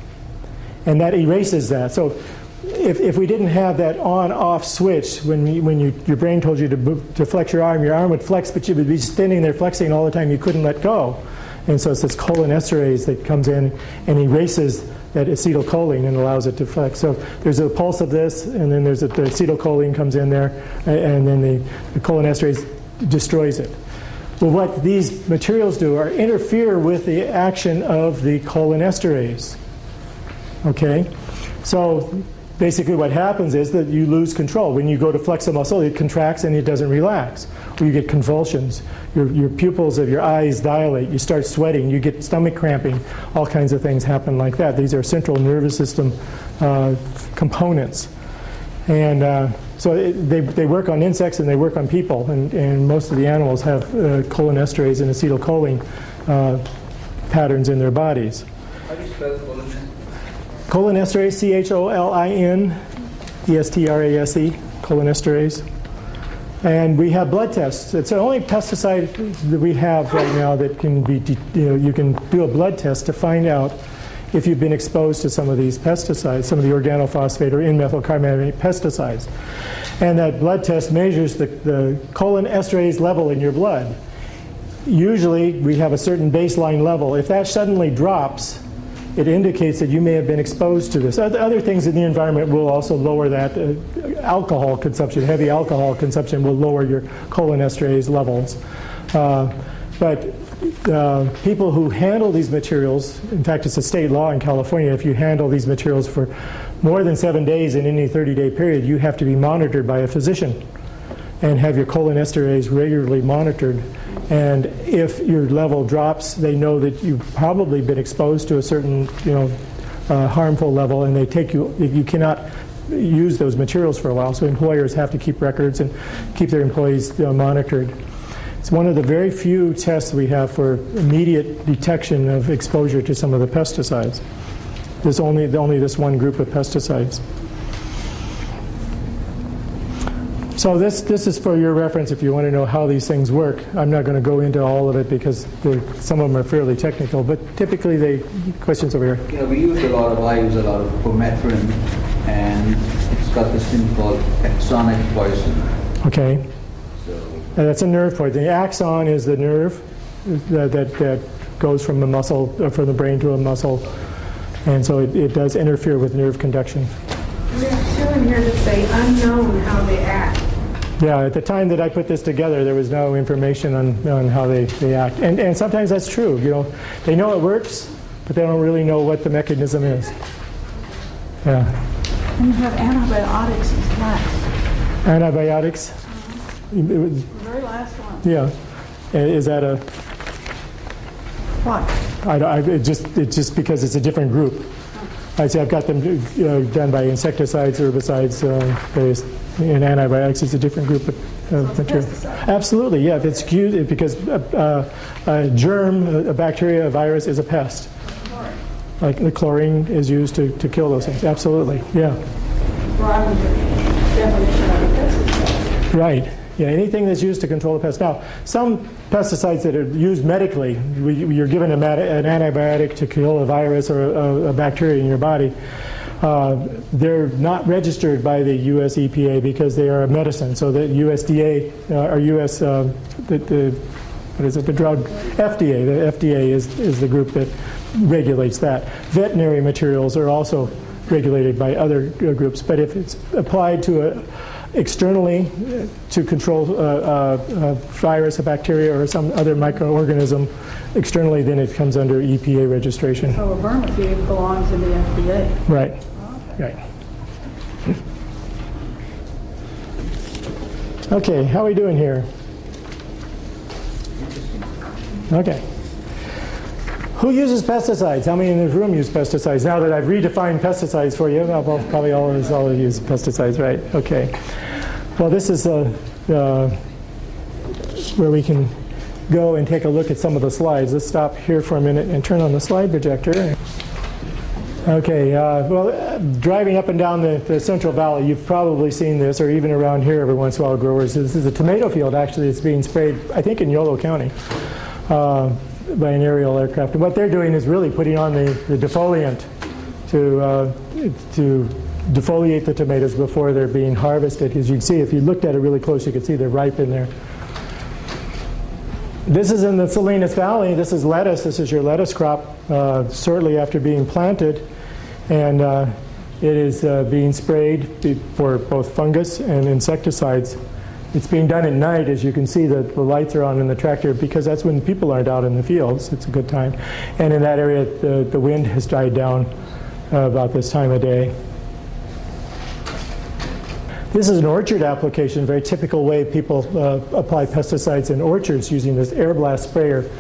and that erases that. So if, if we didn't have that on-off switch, when, you, when you, your brain told you to, move, to flex your arm, your arm would flex, but you would be standing there flexing all the time. You couldn't let go. And so it's this cholinesterase that comes in and erases that acetylcholine and allows it to flex. So there's a pulse of this, and then there's a, the acetylcholine comes in there, and then the, the cholinesterase destroys it. Well, what these materials do are interfere with the action of the cholinesterase. Okay? So basically what happens is that you lose control. When you go to flex a muscle, it contracts and it doesn't relax. Or you get convulsions. Your, your pupils of your eyes dilate. You start sweating. You get stomach cramping. All kinds of things happen like that. These are central nervous system uh, components. And uh, so it, they, they work on insects and they work on people. And, and most of the animals have uh, cholinesterase and acetylcholine uh, patterns in their bodies. How do you spell cholinesterase? C H O L I N E S T R A S E, cholinesterase. And we have blood tests. It's the only pesticide that we have right now that can be, you know, you can do a blood test to find out if you've been exposed to some of these pesticides, some of the organophosphate or N-methylcarbamate pesticides. And that blood test measures the, the cholinesterase level in your blood. Usually we have a certain baseline level. If that suddenly drops, it indicates that you may have been exposed to this. Other things in the environment will also lower that. Uh, alcohol consumption, heavy alcohol consumption, will lower your cholinesterase levels. Uh, but uh, people who handle these materials, in fact, it's a state law in California, if you handle these materials for more than seven days in any 30 day period, you have to be monitored by a physician and have your cholinesterase regularly monitored. And if your level drops, they know that you've probably been exposed to a certain, you know, uh, harmful level, and they take you. You cannot use those materials for a while. So employers have to keep records and keep their employees uh, monitored. It's one of the very few tests we have for immediate detection of exposure to some of the pesticides. There's only only this one group of pesticides. So this, this is for your reference if you want to know how these things work. I'm not going to go into all of it because some of them are fairly technical, but typically they, questions over here. You know, we use a lot of, I use a lot of permethrin, and it's got this thing called axonic poison. Okay. So. And that's a nerve poison. The axon is the nerve that, that, that goes from the muscle, uh, from the brain to a muscle, and so it, it does interfere with nerve conduction. We're still in here to say unknown how they act. Yeah, at the time that I put this together, there was no information on, on how they, they act. And, and sometimes that's true. You know, they know it works, but they don't really know what the mechanism is. Yeah. And you have antibiotics as last. Antibiotics? The very last one. Yeah. Is that a... What? I, I, it just, it's just because it's a different group. I say I've got them uh, done by insecticides, herbicides, uh, various, and antibiotics is a different group of uh, material. Absolutely, yeah. If it's used, because a, a germ, a bacteria, a virus is a pest. Like the chlorine is used to, to kill those things. Absolutely, yeah. Well, definition of a pesticide. Right. Yeah, anything that's used to control the pest. Now, some pesticides that are used medically, you're given an antibiotic to kill a virus or a, a bacteria in your body. Uh, they're not registered by the U.S. EPA because they are a medicine. So the USDA uh, or U.S. Uh, the, the, what is it? The drug FDA. The FDA is is the group that regulates that. Veterinary materials are also regulated by other uh, groups. But if it's applied to a externally to control a, a, a, virus, a bacteria, or some other microorganism. Externally, then it comes under EPA registration. So a vermifeed belongs in the FDA. Right. Okay. Right. Okay, how are we doing here? Okay. Who uses pesticides? How many in this room use pesticides? Now that I've redefined pesticides for you, well, probably all of us all use pesticides, right? Okay. Well, this is uh, uh, where we can go and take a look at some of the slides. Let's stop here for a minute and turn on the slide projector. Okay, uh, well, driving up and down the, the, Central Valley, you've probably seen this, or even around here every once in a while, growers. This is a tomato field, actually, it's being sprayed, I think, in Yolo County uh, by an aerial aircraft. And what they're doing is really putting on the, the defoliant to, uh, to defoliate the tomatoes before they're being harvested. As you can see, if you looked at it really close, you could see they're ripe in there. This is in the Salinas Valley. This is lettuce. This is your lettuce crop uh, shortly after being planted. And uh, it is uh, being sprayed for both fungus and insecticides. It's being done at night, as you can see that the lights are on in the tractor because that's when people aren't out in the fields. It's a good time. And in that area, the, the wind has died down uh, about this time of day. This is an orchard application, very typical way people uh, apply pesticides in orchards using this air blast sprayer.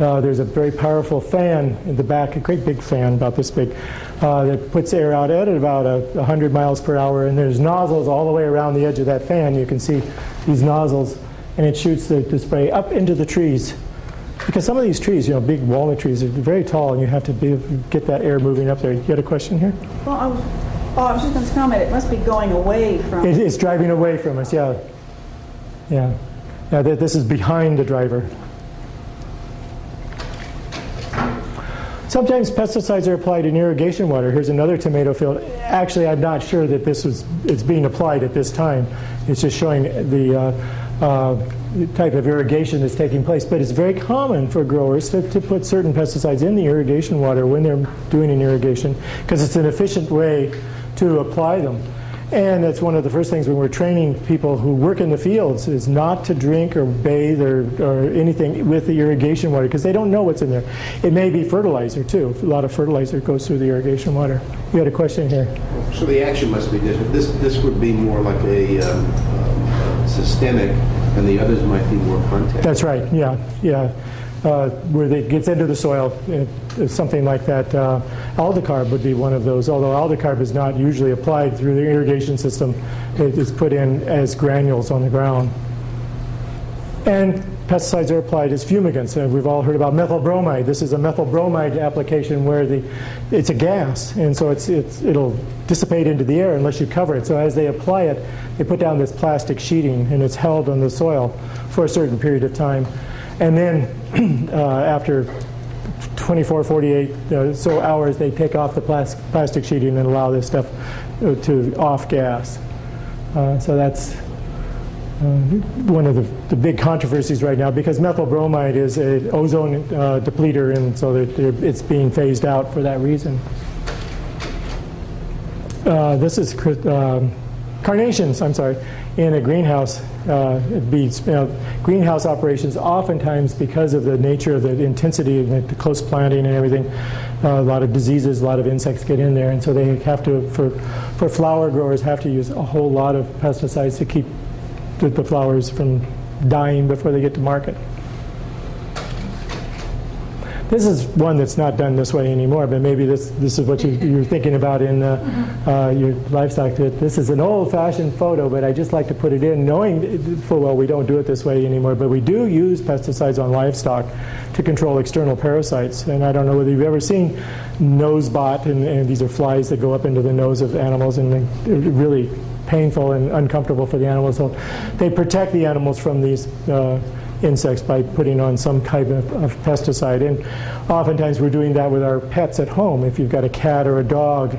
Uh, there's a very powerful fan in the back, a great big fan about this big, uh, that puts air out at about a, 100 miles per hour, and there's nozzles all the way around the edge of that fan. You can see these nozzles, and it shoots the, the spray up into the trees. Because some of these trees, you know, big walnut trees, are very tall, and you have to be, get that air moving up there. You had a question here? Well, I was, oh, I was just going to comment. It must be going away from. It, it's driving away from us. Yeah, yeah, yeah. This is behind the driver. Sometimes pesticides are applied in irrigation water. Here's another tomato field. Actually, I'm not sure that this was it's being applied at this time. It's just showing the uh, uh, type of irrigation that's taking place. But it's very common for growers to, to put certain pesticides in the irrigation water when they're doing an irrigation because it's an efficient way to apply them. And that's one of the first things when we're training people who work in the fields is not to drink or bathe or, or anything with the irrigation water because they don't know what's in there. It may be fertilizer too. A lot of fertilizer goes through the irrigation water. You had a question here. So the action must be different. This this would be more like a um, uh, systemic, and the others might be more contact. That's right. Yeah, yeah uh, where it gets into the soil, uh, something like that. Uh, aldicarb would be one of those, although aldicarb is not usually applied through the irrigation system. It is put in as granules on the ground. And pesticides are applied as fumigants. And we've all heard about methyl bromide. This is a methyl bromide application where the, it's a gas, and so it's, it's, it'll dissipate into the air unless you cover it. So as they apply it, they put down this plastic sheeting, and it's held on the soil for a certain period of time. And then uh, after 24, 48 uh, so hours, they take off the plas plastic sheeting and allow this stuff uh, to off gas. Uh, so that's uh, one of the, the, big controversies right now because methyl bromide is an ozone depleter, and so they're, they're, it's being phased out for that reason. this is um, carnations, I'm sorry, in a greenhouse uh, beets. You know, greenhouse operations, oftentimes because of the nature of the intensity and the close planting and everything, uh, a lot of diseases, a lot of insects get in there, and so they have to, for, for flower growers, have to use a whole lot of pesticides to keep the, the flowers from dying before they get to market. This is one that's not done this way anymore, but maybe this, this is what you, are thinking about in uh, uh, your livestock. This is an old-fashioned photo, but I just like to put it in, knowing full well we don't do it this way anymore, but we do use pesticides on livestock to control external parasites. And I don't know whether you've ever seen nosebot, and, and these are flies that go up into the nose of animals, and they're really painful and uncomfortable for the animals. So they protect the animals from these uh, insects by putting on some type of, of, pesticide. And oftentimes we're doing that with our pets at home. If you've got a cat or a dog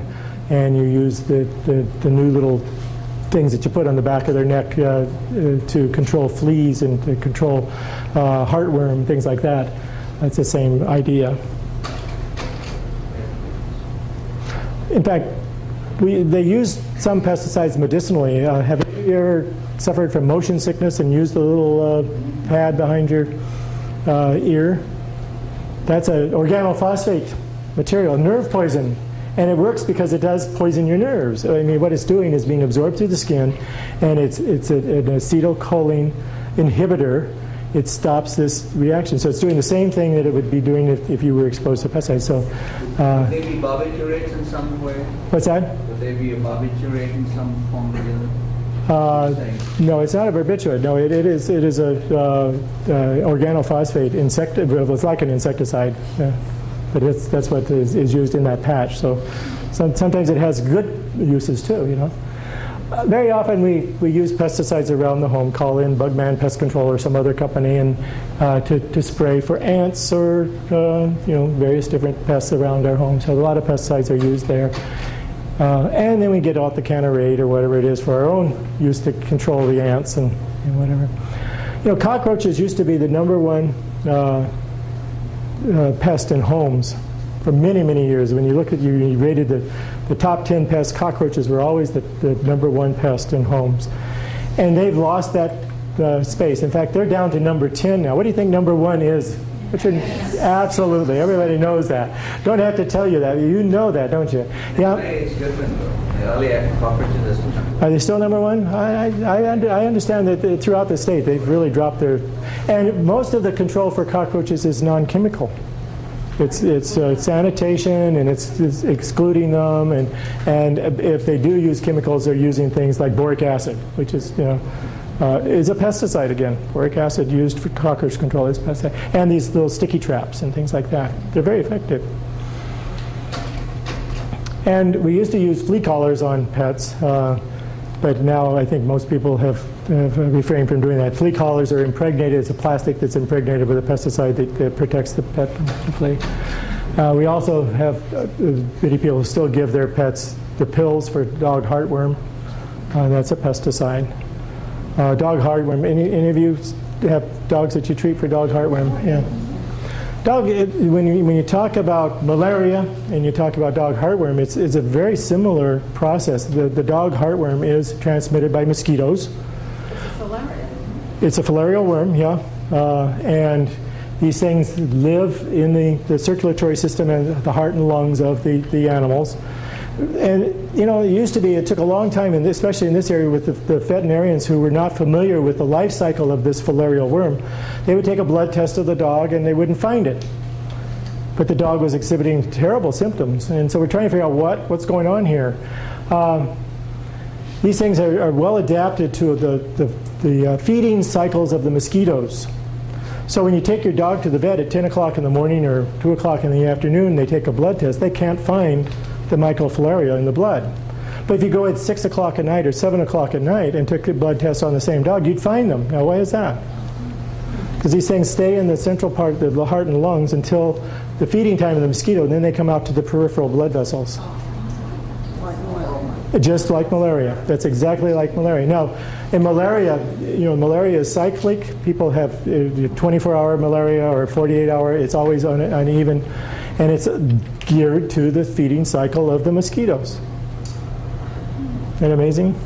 and you use the, the, the new little things that you put on the back of their neck uh, uh, to control fleas and to control uh, heartworm, things like that, that's the same idea. In fact, we, they use some pesticides medicinally. Uh, have you ever suffered from motion sickness and used the little uh, pad behind your uh, ear. That's an organophosphate material, nerve poison. And it works because it does poison your nerves. I mean, what it's doing is being absorbed through the skin, and it's, it's a, an acetylcholine inhibitor. It stops this reaction. So it's doing the same thing that it would be doing if, if you were exposed to pesticides. So, uh, Would they be barbiturates in some way? what's that? Would they be a barbiturate in some form or other? Uh, no, it's not a barbiturate. No, it, it is it is a uh, uh, organophosphate insect. It's like an insecticide, yeah. but it's, that's what is, is used in that patch. So some, sometimes it has good uses too. You know. Uh, very often we, we use pesticides around the home. Call in Bugman Pest Control or some other company and uh, to, to spray for ants or uh, you know various different pests around our home. So a lot of pesticides are used there. Uh, and then we get out the Canarate or whatever it is for our own use to control the ants and, and whatever. You know, cockroaches used to be the number one uh, uh, pest in homes for many, many years. When you look at you, you rated the, the top 10 pests, cockroaches were always the, the number one pest in homes. And they've lost that uh, space. In fact, they're down to number 10 now. What do you think number one is? Richard? Absolutely. Everybody knows that. Don't have to tell you that. You know that, don't you? Yeah. It's different though. The earlier cockroaches are they still number one? I, I, I, under, I understand that throughout the state they've really dropped their. And most of the control for cockroaches is non chemical. It's, it's uh, sanitation and it's, it's excluding them. And, and if they do use chemicals, they're using things like boric acid, which is, you know, uh, is a pesticide again. Boric acid used for cockroach control is pesticide. And these little sticky traps and things like that. They're very effective. And we used to use flea collars on pets, uh, but now I think most people have, have refrained from doing that. Flea collars are impregnated. It's a plastic that's impregnated with a pesticide that, that protects the pet from the flea. Uh, we also have uh, many people still give their pets the pills for dog heartworm. Uh, that's a pesticide. Uh, dog heartworm. Any, any of you have dogs that you treat for dog heartworm? Yeah. Dog, it, when, you, when you talk about malaria and you talk about dog heartworm, it's, it's a very similar process. The, the dog heartworm is transmitted by mosquitoes. It's a filarial worm, yeah. Uh, and these things live in the, the circulatory system and the heart and lungs of the, the animals. And, you know, it used to be, it took a long time, and especially in this area with the, the veterinarians who were not familiar with the life cycle of this filarial worm, they would take a blood test of the dog and they wouldn't find it. But the dog was exhibiting terrible symptoms. And so we're trying to figure out what, what's going on here. Um, these things are, are, well adapted to the, the, the uh, feeding cycles of the mosquitoes. So when you take your dog to the vet at 10 o'clock in the morning or 2 o'clock in the afternoon, they take a blood test, they can't find the microfilaria in the blood. But if you go at 6 o'clock at night or 7 o'clock at night and took a blood test on the same dog, you'd find them. Now, why is that? Because these things stay in the central part of the heart and lungs until the feeding time of the mosquito, and then they come out to the peripheral blood vessels. Just like malaria. That's exactly like malaria. Now, in malaria, you know, malaria is cyclic. People have uh, 24-hour malaria or 48-hour. It's always uneven, and it's geared to the feeding cycle of the mosquitoes. Isn't that amazing?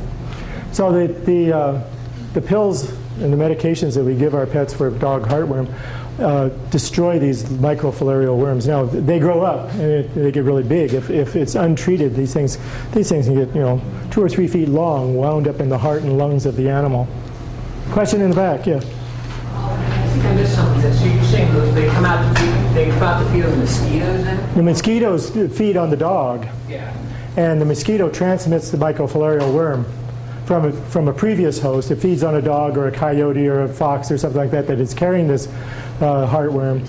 So the the uh, the pills and the medications that we give our pets for dog heartworm uh, destroy these microfilarial worms. Now they grow up and it, they get really big. If, if it's untreated, these things these things can get you know two or three feet long, wound up in the heart and lungs of the animal. Question in the back, yeah. Think I missed something. So you're saying those, they come out to feed, they come out to feed on the mosquitoes then? The mosquitoes feed on the dog. Yeah. And the mosquito transmits the microfilarial worm from a, from a previous host. It feeds on a dog or a coyote or a fox or something like that that is carrying this uh, heartworm,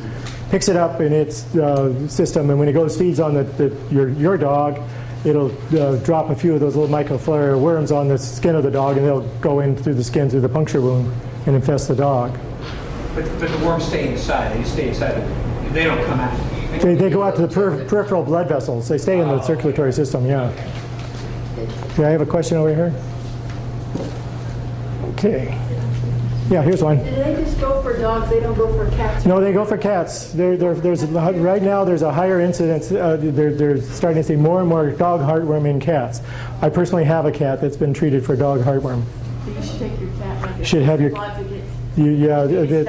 picks it up in its uh, system, and when it goes feeds on the, the, your, your dog, it'll uh, drop a few of those little microfilarial worms on the skin of the dog, and they'll go in through the skin through the puncture wound and infest the dog. But, but the worms stay inside. They stay inside. They don't come out. They, they go out to the per- peripheral blood vessels. They stay in the circulatory system, yeah. Do I have a question over here? Okay. Yeah, here's one. Do they just go for dogs? They don't go for cats? No, they go for cats. They're, they're, there's right now there's a higher incidence. Uh, they're, they're starting to see more and more dog heartworm in cats. I personally have a cat that's been treated for dog heartworm. So you should take your cat. Like should have your. You, yeah, the,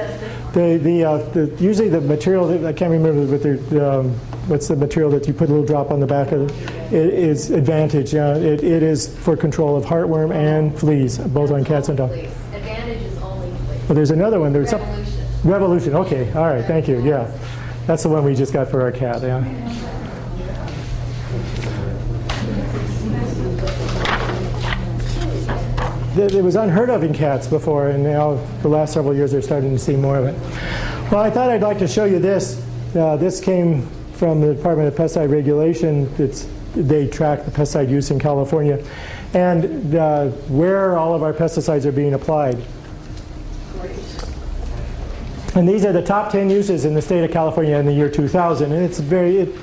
the, the, uh, the, usually the material that, I can't remember, but they're, um, what's the material that you put a little drop on the back of it? It is Advantage. Yeah, it, it is for control of heartworm and fleas, both on cats and dogs. Advantage is only fleas. Well, there's another one. There's some- Revolution. Revolution. Okay. All right. Thank you. Yeah, that's the one we just got for our cat. Yeah. It it was unheard of in cats before, and now the last several years they're starting to see more of it. Well, I thought I'd like to show you this. Uh, this came from the Department of Pesticide Regulation. It's, they track the pesticide use in California and uh, where all of our pesticides are being applied. And these are the top 10 uses in the state of California in the year 2000. And it's very, it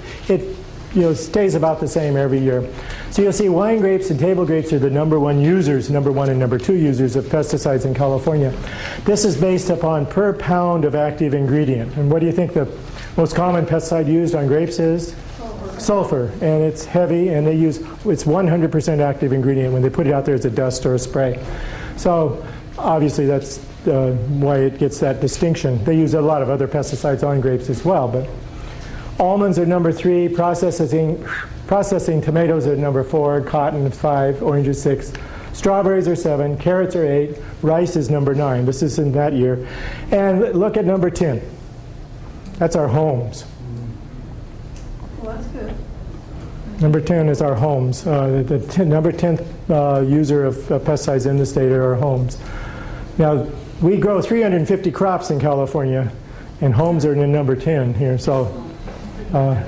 you know, stays about the same every year. So you'll see wine grapes and table grapes are the number one users, number one and number two users of pesticides in California. This is based upon per pound of active ingredient. And what do you think the most common pesticide used on grapes is? Sulfur. Sulfur. And it's heavy, and they use, it's 100% active ingredient when they put it out there as a dust or a spray. So obviously that's uh, why it gets that distinction. They use a lot of other pesticides on grapes as well, but almonds are number three, processing, processing tomatoes are number four, cotton is five, oranges six, strawberries are seven, carrots are eight, rice is number nine. This is in that year. And look at number 10. That's our homes. Well, that's good. Number 10 is our homes. Uh, the the 10, number 10th uh, user of uh, pesticides in the state are our homes. Now, we grow 350 crops in California, and homes are in number 10 here. So, uh,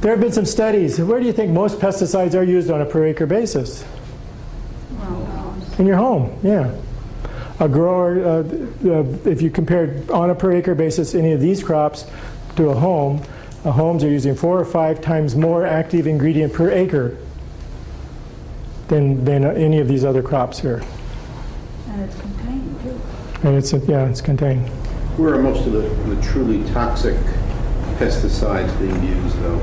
there have been some studies. Where do you think most pesticides are used on a per acre basis? In your home, yeah. A grower, uh, uh, if you compared on a per acre basis any of these crops to a home, uh, homes are using four or five times more active ingredient per acre than, than uh, any of these other crops here. And it's contained too. And it's, yeah, it's contained. Where are most of the, the truly toxic pesticides being used, though?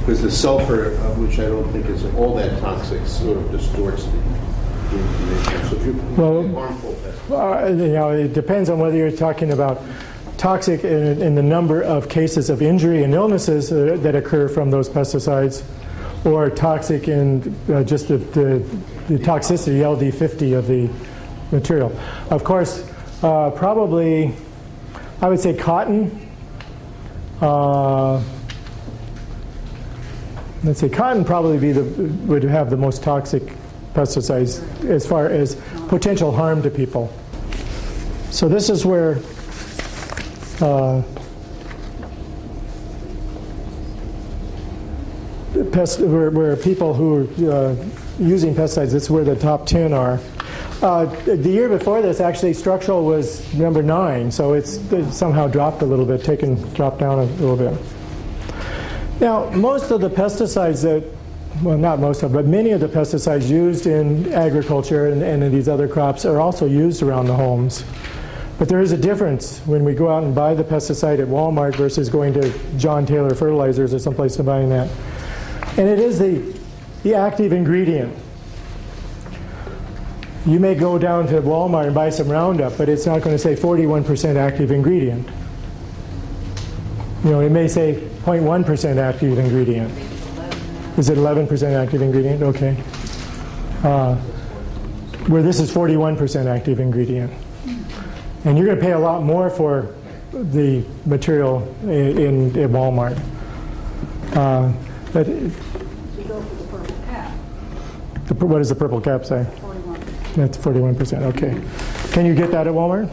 Because the sulfur, uh, which I don't think is all that toxic, sort of distorts the, the information. So if you Well- harmful pesticides. Uh, you know, it depends on whether you're talking about toxic in, in the number of cases of injury and illnesses uh, that occur from those pesticides, or toxic in uh, just the, the, the toxicity, LD50 of the material. Of course, uh, probably, I would say cotton. Uh, let's say cotton probably be the, would have the most toxic pesticides as far as potential harm to people. So this is where uh, pest, where, where people who are uh, using pesticides, this is where the top 10 are. Uh, the year before this, actually, structural was number nine, so it's, it somehow dropped a little bit, taken, dropped down a little bit. Now, most of the pesticides that, well, not most of, but many of the pesticides used in agriculture and, and in these other crops are also used around the homes. But there is a difference when we go out and buy the pesticide at Walmart versus going to John Taylor Fertilizers or someplace and buying that. And it is the, the active ingredient. You may go down to Walmart and buy some Roundup, but it's not going to say 41% active ingredient. You know, it may say 0.1% active ingredient. Is it 11% active ingredient? Okay. Uh, where this is 41% active ingredient. And you're going to pay a lot more for the material in, in, Walmart. Uh, but You go for the purple cap, the, what does the purple cap say? 41. That's 41%. Okay. Can you get that at Walmart?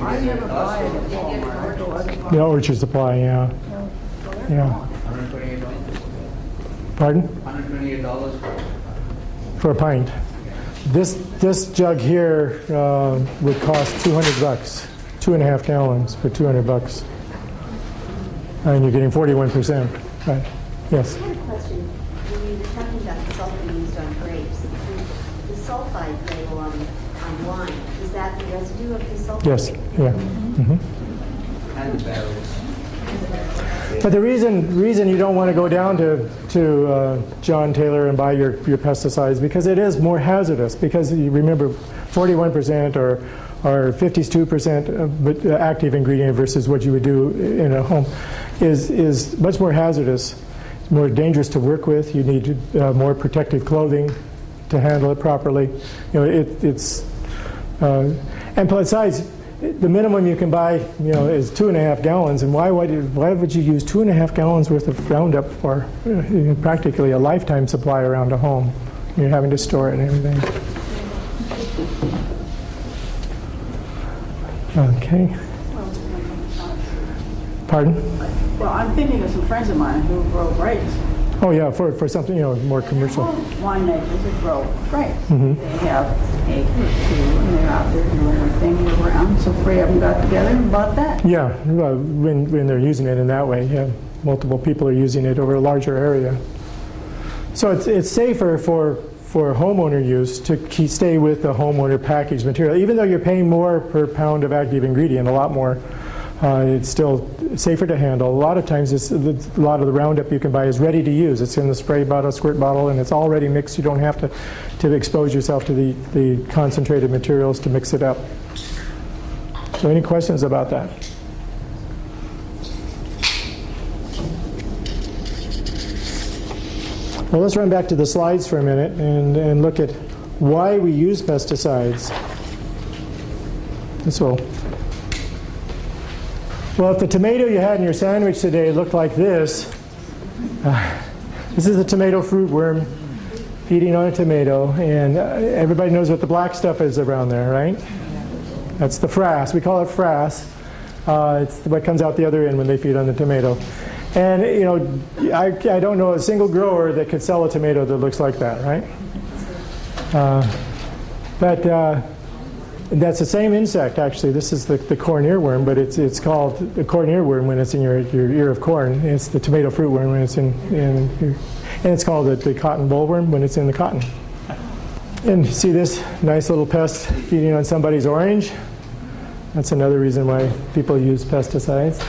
I never buy it at Walmart. Yeah, Orchard Supply, yeah. Yeah. Pardon? $128 For a pint. This, this jug here uh, would cost 200 bucks. Two and a half gallons for 200 bucks. And you're getting 41%. Right. Yes. I had a question. When you were talking about the sulfur used on grapes, the sulfide label on, on wine, is that the residue of the sulfur? Yes. Yeah. hmm and the barrels. But the reason reason you don't want to go down to to uh, John Taylor and buy your, your pesticides because it is more hazardous because you remember 41% or or 52% active ingredient versus what you would do in a home, is, is much more hazardous, more dangerous to work with. You need uh, more protective clothing to handle it properly. You know, it, it's, uh, and besides, the minimum you can buy, you know, is two and a half gallons. And why would why would you use two and a half gallons worth of Roundup for you know, practically a lifetime supply around a home? You're having to store it and everything. Okay. Pardon? Well, I'm thinking of some friends of mine who grow grapes. Oh yeah, for, for something you know more commercial. Winemakers that grow grapes. Mhm. They have acres too, and they're out there doing their thing year round. So three of them got together and bought that. Yeah, well, when when they're using it in that way, yeah, multiple people are using it over a larger area. So it's it's safer for for homeowner use to stay with the homeowner packaged material, even though you're paying more per pound of active ingredient, a lot more. Uh, it's still safer to handle. A lot of times, it's, a lot of the Roundup you can buy is ready to use. It's in the spray bottle, squirt bottle, and it's already mixed. You don't have to, to expose yourself to the, the concentrated materials to mix it up. So, any questions about that? Well, let's run back to the slides for a minute and, and look at why we use pesticides. This will. Well, if the tomato you had in your sandwich today looked like this, uh, this is a tomato fruit worm feeding on a tomato, and uh, everybody knows what the black stuff is around there, right? That's the frass. We call it frass. Uh, it's what comes out the other end when they feed on the tomato. And you know, I, I don't know a single grower that could sell a tomato that looks like that, right? Uh, but uh, that's the same insect, actually. This is the, the corn earworm, but it's, it's called the corn earworm when it's in your, your ear of corn. It's the tomato fruit worm when it's in, in and it's called the, the cotton bollworm when it's in the cotton. And see this nice little pest feeding on somebody's orange? That's another reason why people use pesticides.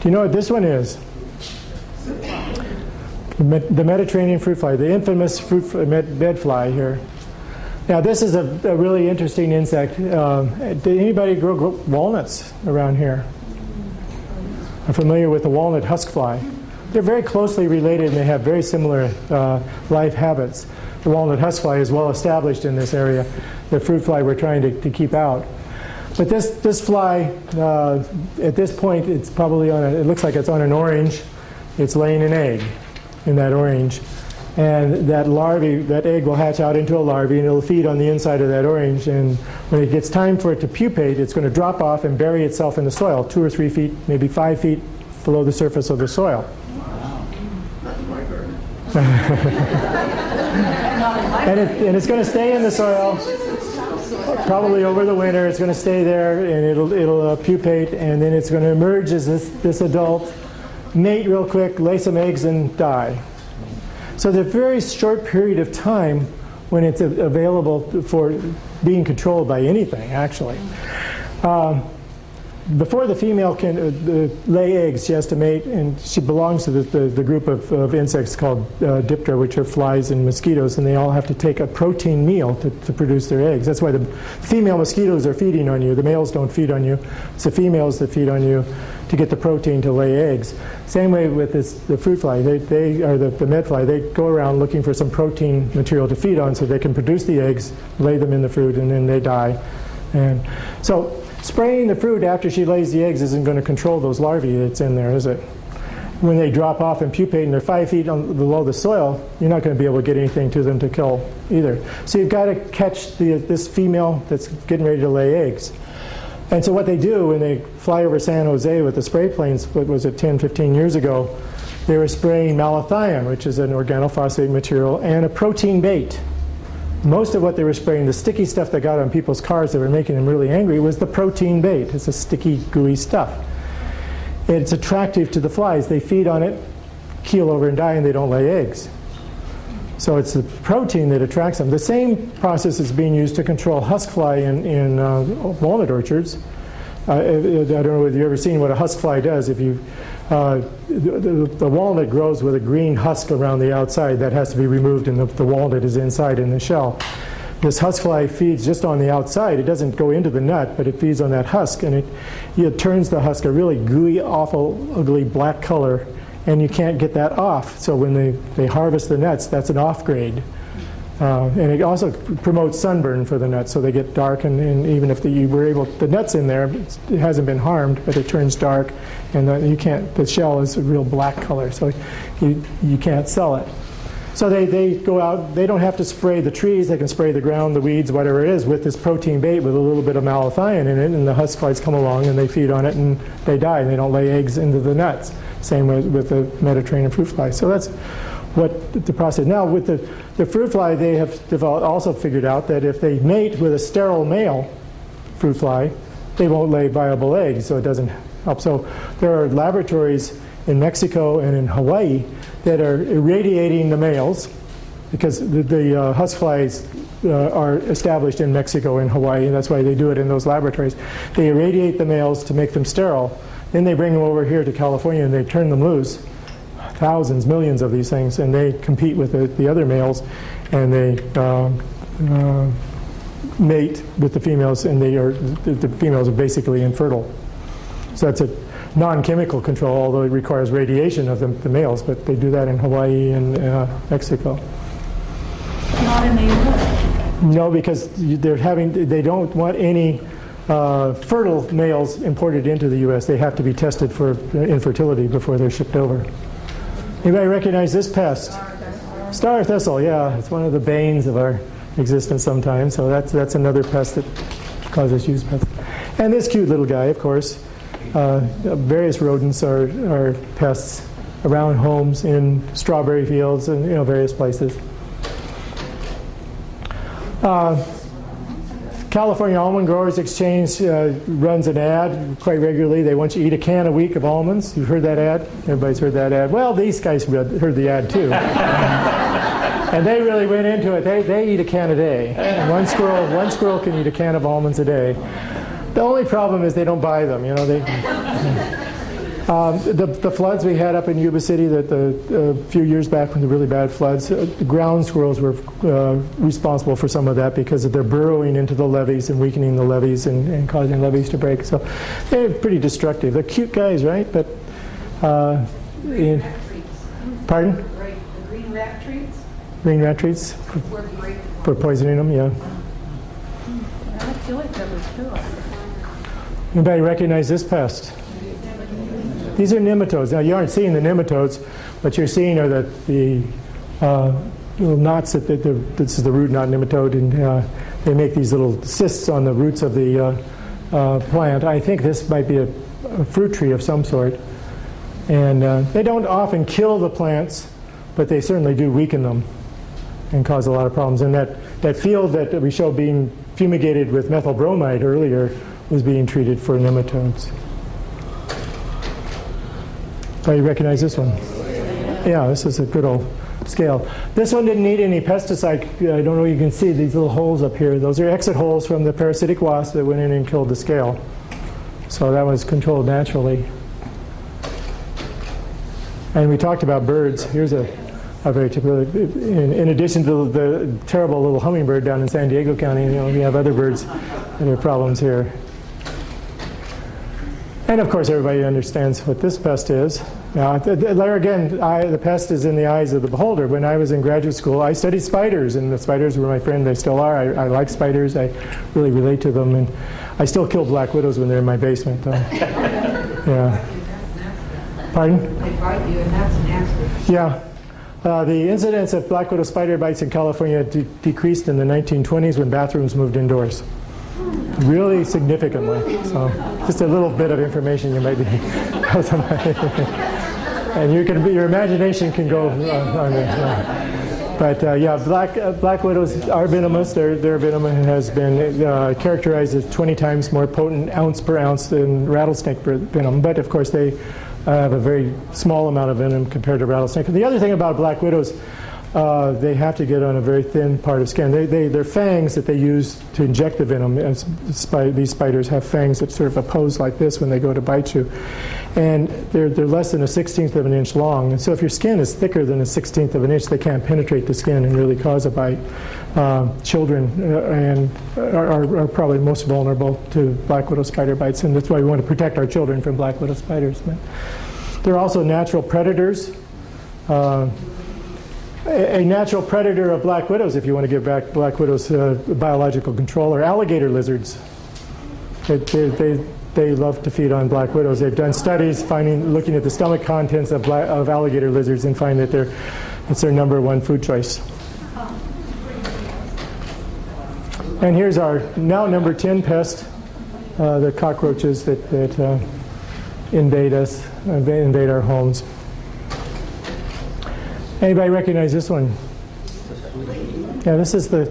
Do you know what this one is? The Mediterranean fruit fly, the infamous fruit bed fly here. Now, this is a, a really interesting insect. Um, did anybody grow, grow, walnuts around here? I'm familiar with the walnut husk fly. They're very closely related and they have very similar uh, life habits. The walnut husk fly is well established in this area, the fruit fly we're trying to, to keep out. But this, this fly, uh, at this point, it's probably on a, it looks like it's on an orange. It's laying an egg in that orange. And that larvae, that egg will hatch out into a larvae and it'll feed on the inside of that orange. And when it gets time for it to pupate, it's going to drop off and bury itself in the soil, two or three feet, maybe five feet below the surface of the soil. and, it, and it's going to stay in the soil probably over the winter. It's going to stay there and it'll, it'll uh, pupate and then it's going to emerge as this, this adult, mate real quick, lay some eggs, and die. So the very short period of time when it's available for being controlled by anything, actually. Um, before the female can uh, lay eggs, she has to mate, and she belongs to the, the, the group of, of, insects called uh, Diptera, which are flies and mosquitoes, and they all have to take a protein meal to, to produce their eggs. That's why the female mosquitoes are feeding on you. The males don't feed on you. It's the females that feed on you to get the protein to lay eggs. Same way with this, the fruit fly. They, they are the, the med fly. They go around looking for some protein material to feed on so they can produce the eggs, lay them in the fruit, and then they die. And so Spraying the fruit after she lays the eggs isn't going to control those larvae that's in there, is it? When they drop off and pupate and they're five feet below the soil, you're not going to be able to get anything to them to kill either. So you've got to catch the, this female that's getting ready to lay eggs. And so what they do when they fly over San Jose with the spray planes, what was it, 10, 15 years ago, they were spraying malathion, which is an organophosphate material, and a protein bait most of what they were spraying, the sticky stuff that got on people's cars that were making them really angry, was the protein bait. It's a sticky, gooey stuff. It's attractive to the flies. They feed on it, keel over and die, and they don't lay eggs. So it's the protein that attracts them. The same process is being used to control husk fly in, in uh, walnut orchards. Uh, I don't know if you've ever seen what a husk fly does. If you uh, the, the, walnut grows with a green husk around the outside that has to be removed, and the, the walnut is inside in the shell. this husk fly feeds just on the outside. It doesn't go into the nut, but it feeds on that husk, and it, it turns the husk a really gooey, awful, ugly black color, and you can't get that off. So when they, they harvest the nuts, that's an off grade. Uh, and it also promotes sunburn for the nuts, so they get dark. And, and even if the, you were able, the nuts in there, it hasn't been harmed, but it turns dark, and the, you can't. The shell is a real black color, so you you can't sell it. So they, they go out, they don't have to spray the trees, they can spray the ground, the weeds, whatever it is, with this protein bait with a little bit of malathion in it, and the husk flies come along and they feed on it and they die, and they don't lay eggs into the nuts. Same with, with the Mediterranean fruit fly. So that's what the process. Now with the, the fruit fly, they have developed, also figured out that if they mate with a sterile male fruit fly, they won't lay viable eggs, so it doesn't help. So there are laboratories in Mexico and in Hawaii that are irradiating the males because the, the uh, husk flies uh, are established in Mexico and Hawaii, and that's why they do it in those laboratories. They irradiate the males to make them sterile. Then they bring them over here to California and they turn them loose. Thousands, millions of these things, and they compete with the, the other males and they uh, uh mate with the females, and they are, the, the females are basically infertile. So that's a non-chemical control, although it requires radiation of the, the, males, but they do that in Hawaii and uh, Mexico. Not in the U.S. No, because they're having, they don't want any uh, fertile males imported into the U.S. They have to be tested for infertility before they're shipped over. Anybody recognize this pest? Star thistle, yeah. It's one of the banes of our existence sometimes. So that's, that's another pest that causes use pests. And this cute little guy, of course. Uh, various rodents are, are pests around homes, in strawberry fields, and you know various places. Uh, California Almond Growers Exchange uh, runs an ad quite regularly. They want you to eat a can a week of almonds. You've heard that ad? Everybody's heard that ad. Well, these guys read, heard the ad too. and they really went into it. They, they eat a can a day. And one squirrel, one squirrel can eat a can of almonds a day. The only problem is they don't buy them. You know, they. Um, the, the, floods we had up in Yuba City, that the a few years back when the really bad floods, uh, ground squirrels were uh, responsible for some of that because they're burrowing into the levees and weakening the levees and, and, causing levees to break. So they're pretty destructive. They're cute guys, right? But uh, in, pardon? Green rat treats. Green rat treats for, for poisoning them, yeah. I feel like that was too. Anybody recognize this pest? These are nematodes. Now you aren't seeing the nematodes, what you're seeing are the, the uh, little knots that the, this is the root knot nematode, and uh, they make these little cysts on the roots of the uh, uh plant. I think this might be a, a fruit tree of some sort. And uh, they don't often kill the plants, but they certainly do weaken them and cause a lot of problems. And that, that field that we showed being fumigated with methyl bromide earlier was being treated for nematodes. Oh, you recognize this one? Yeah, this is a good old scale. This one didn't need any pesticide. I don't know if you can see these little holes up here. Those are exit holes from the parasitic wasp that went in and killed the scale. So that was controlled naturally. And we talked about birds. Here's a, a very typical, in, in, addition to the terrible little hummingbird down in San Diego County, you know, we have other birds that are problems here. And of course, everybody understands what this pest is. Now, there again, I, the pest is in the eyes of the beholder. When I was in graduate school, I studied spiders, and the spiders were my friend. They still are. I, I like spiders. I really relate to them, and I still kill black widows when they're in my basement. Though. yeah. Pardon? They bite you, and that's accident. Yeah. Uh, the incidence of black widow spider bites in California de- decreased in the 1920s when bathrooms moved indoors really significantly. So just a little bit of information you might be, and you can your imagination can go on it. But uh, yeah, black uh, black widows are venomous. Their their venom has been uh, characterized as 20 times more potent ounce per ounce than rattlesnake venom. But of course, they have a very small amount of venom compared to rattlesnake. And the other thing about black widows uh, they have to get on a very thin part of skin. They, they, they're fangs that they use to inject the venom. These spiders have fangs that sort of oppose like this when they go to bite you. And they're, they're less than a sixteenth of an inch long. And so if your skin is thicker than a sixteenth of an inch, they can't penetrate the skin and really cause a bite. Uh, children uh, and are, are, probably most vulnerable to black widow spider bites, and that's why we want to protect our children from black widow spiders. But they're also natural predators. Uh, a, natural predator of black widows, if you want to give back black widows uh, biological control, are alligator lizards. They, they, they, they, love to feed on black widows. They've done studies finding, looking at the stomach contents of, black, of alligator lizards and find that they're, it's their number one food choice. And here's our now number 10 pest, uh, the cockroaches that, that uh, invade us, invade our homes. Anybody recognize this one? Yeah, this is the,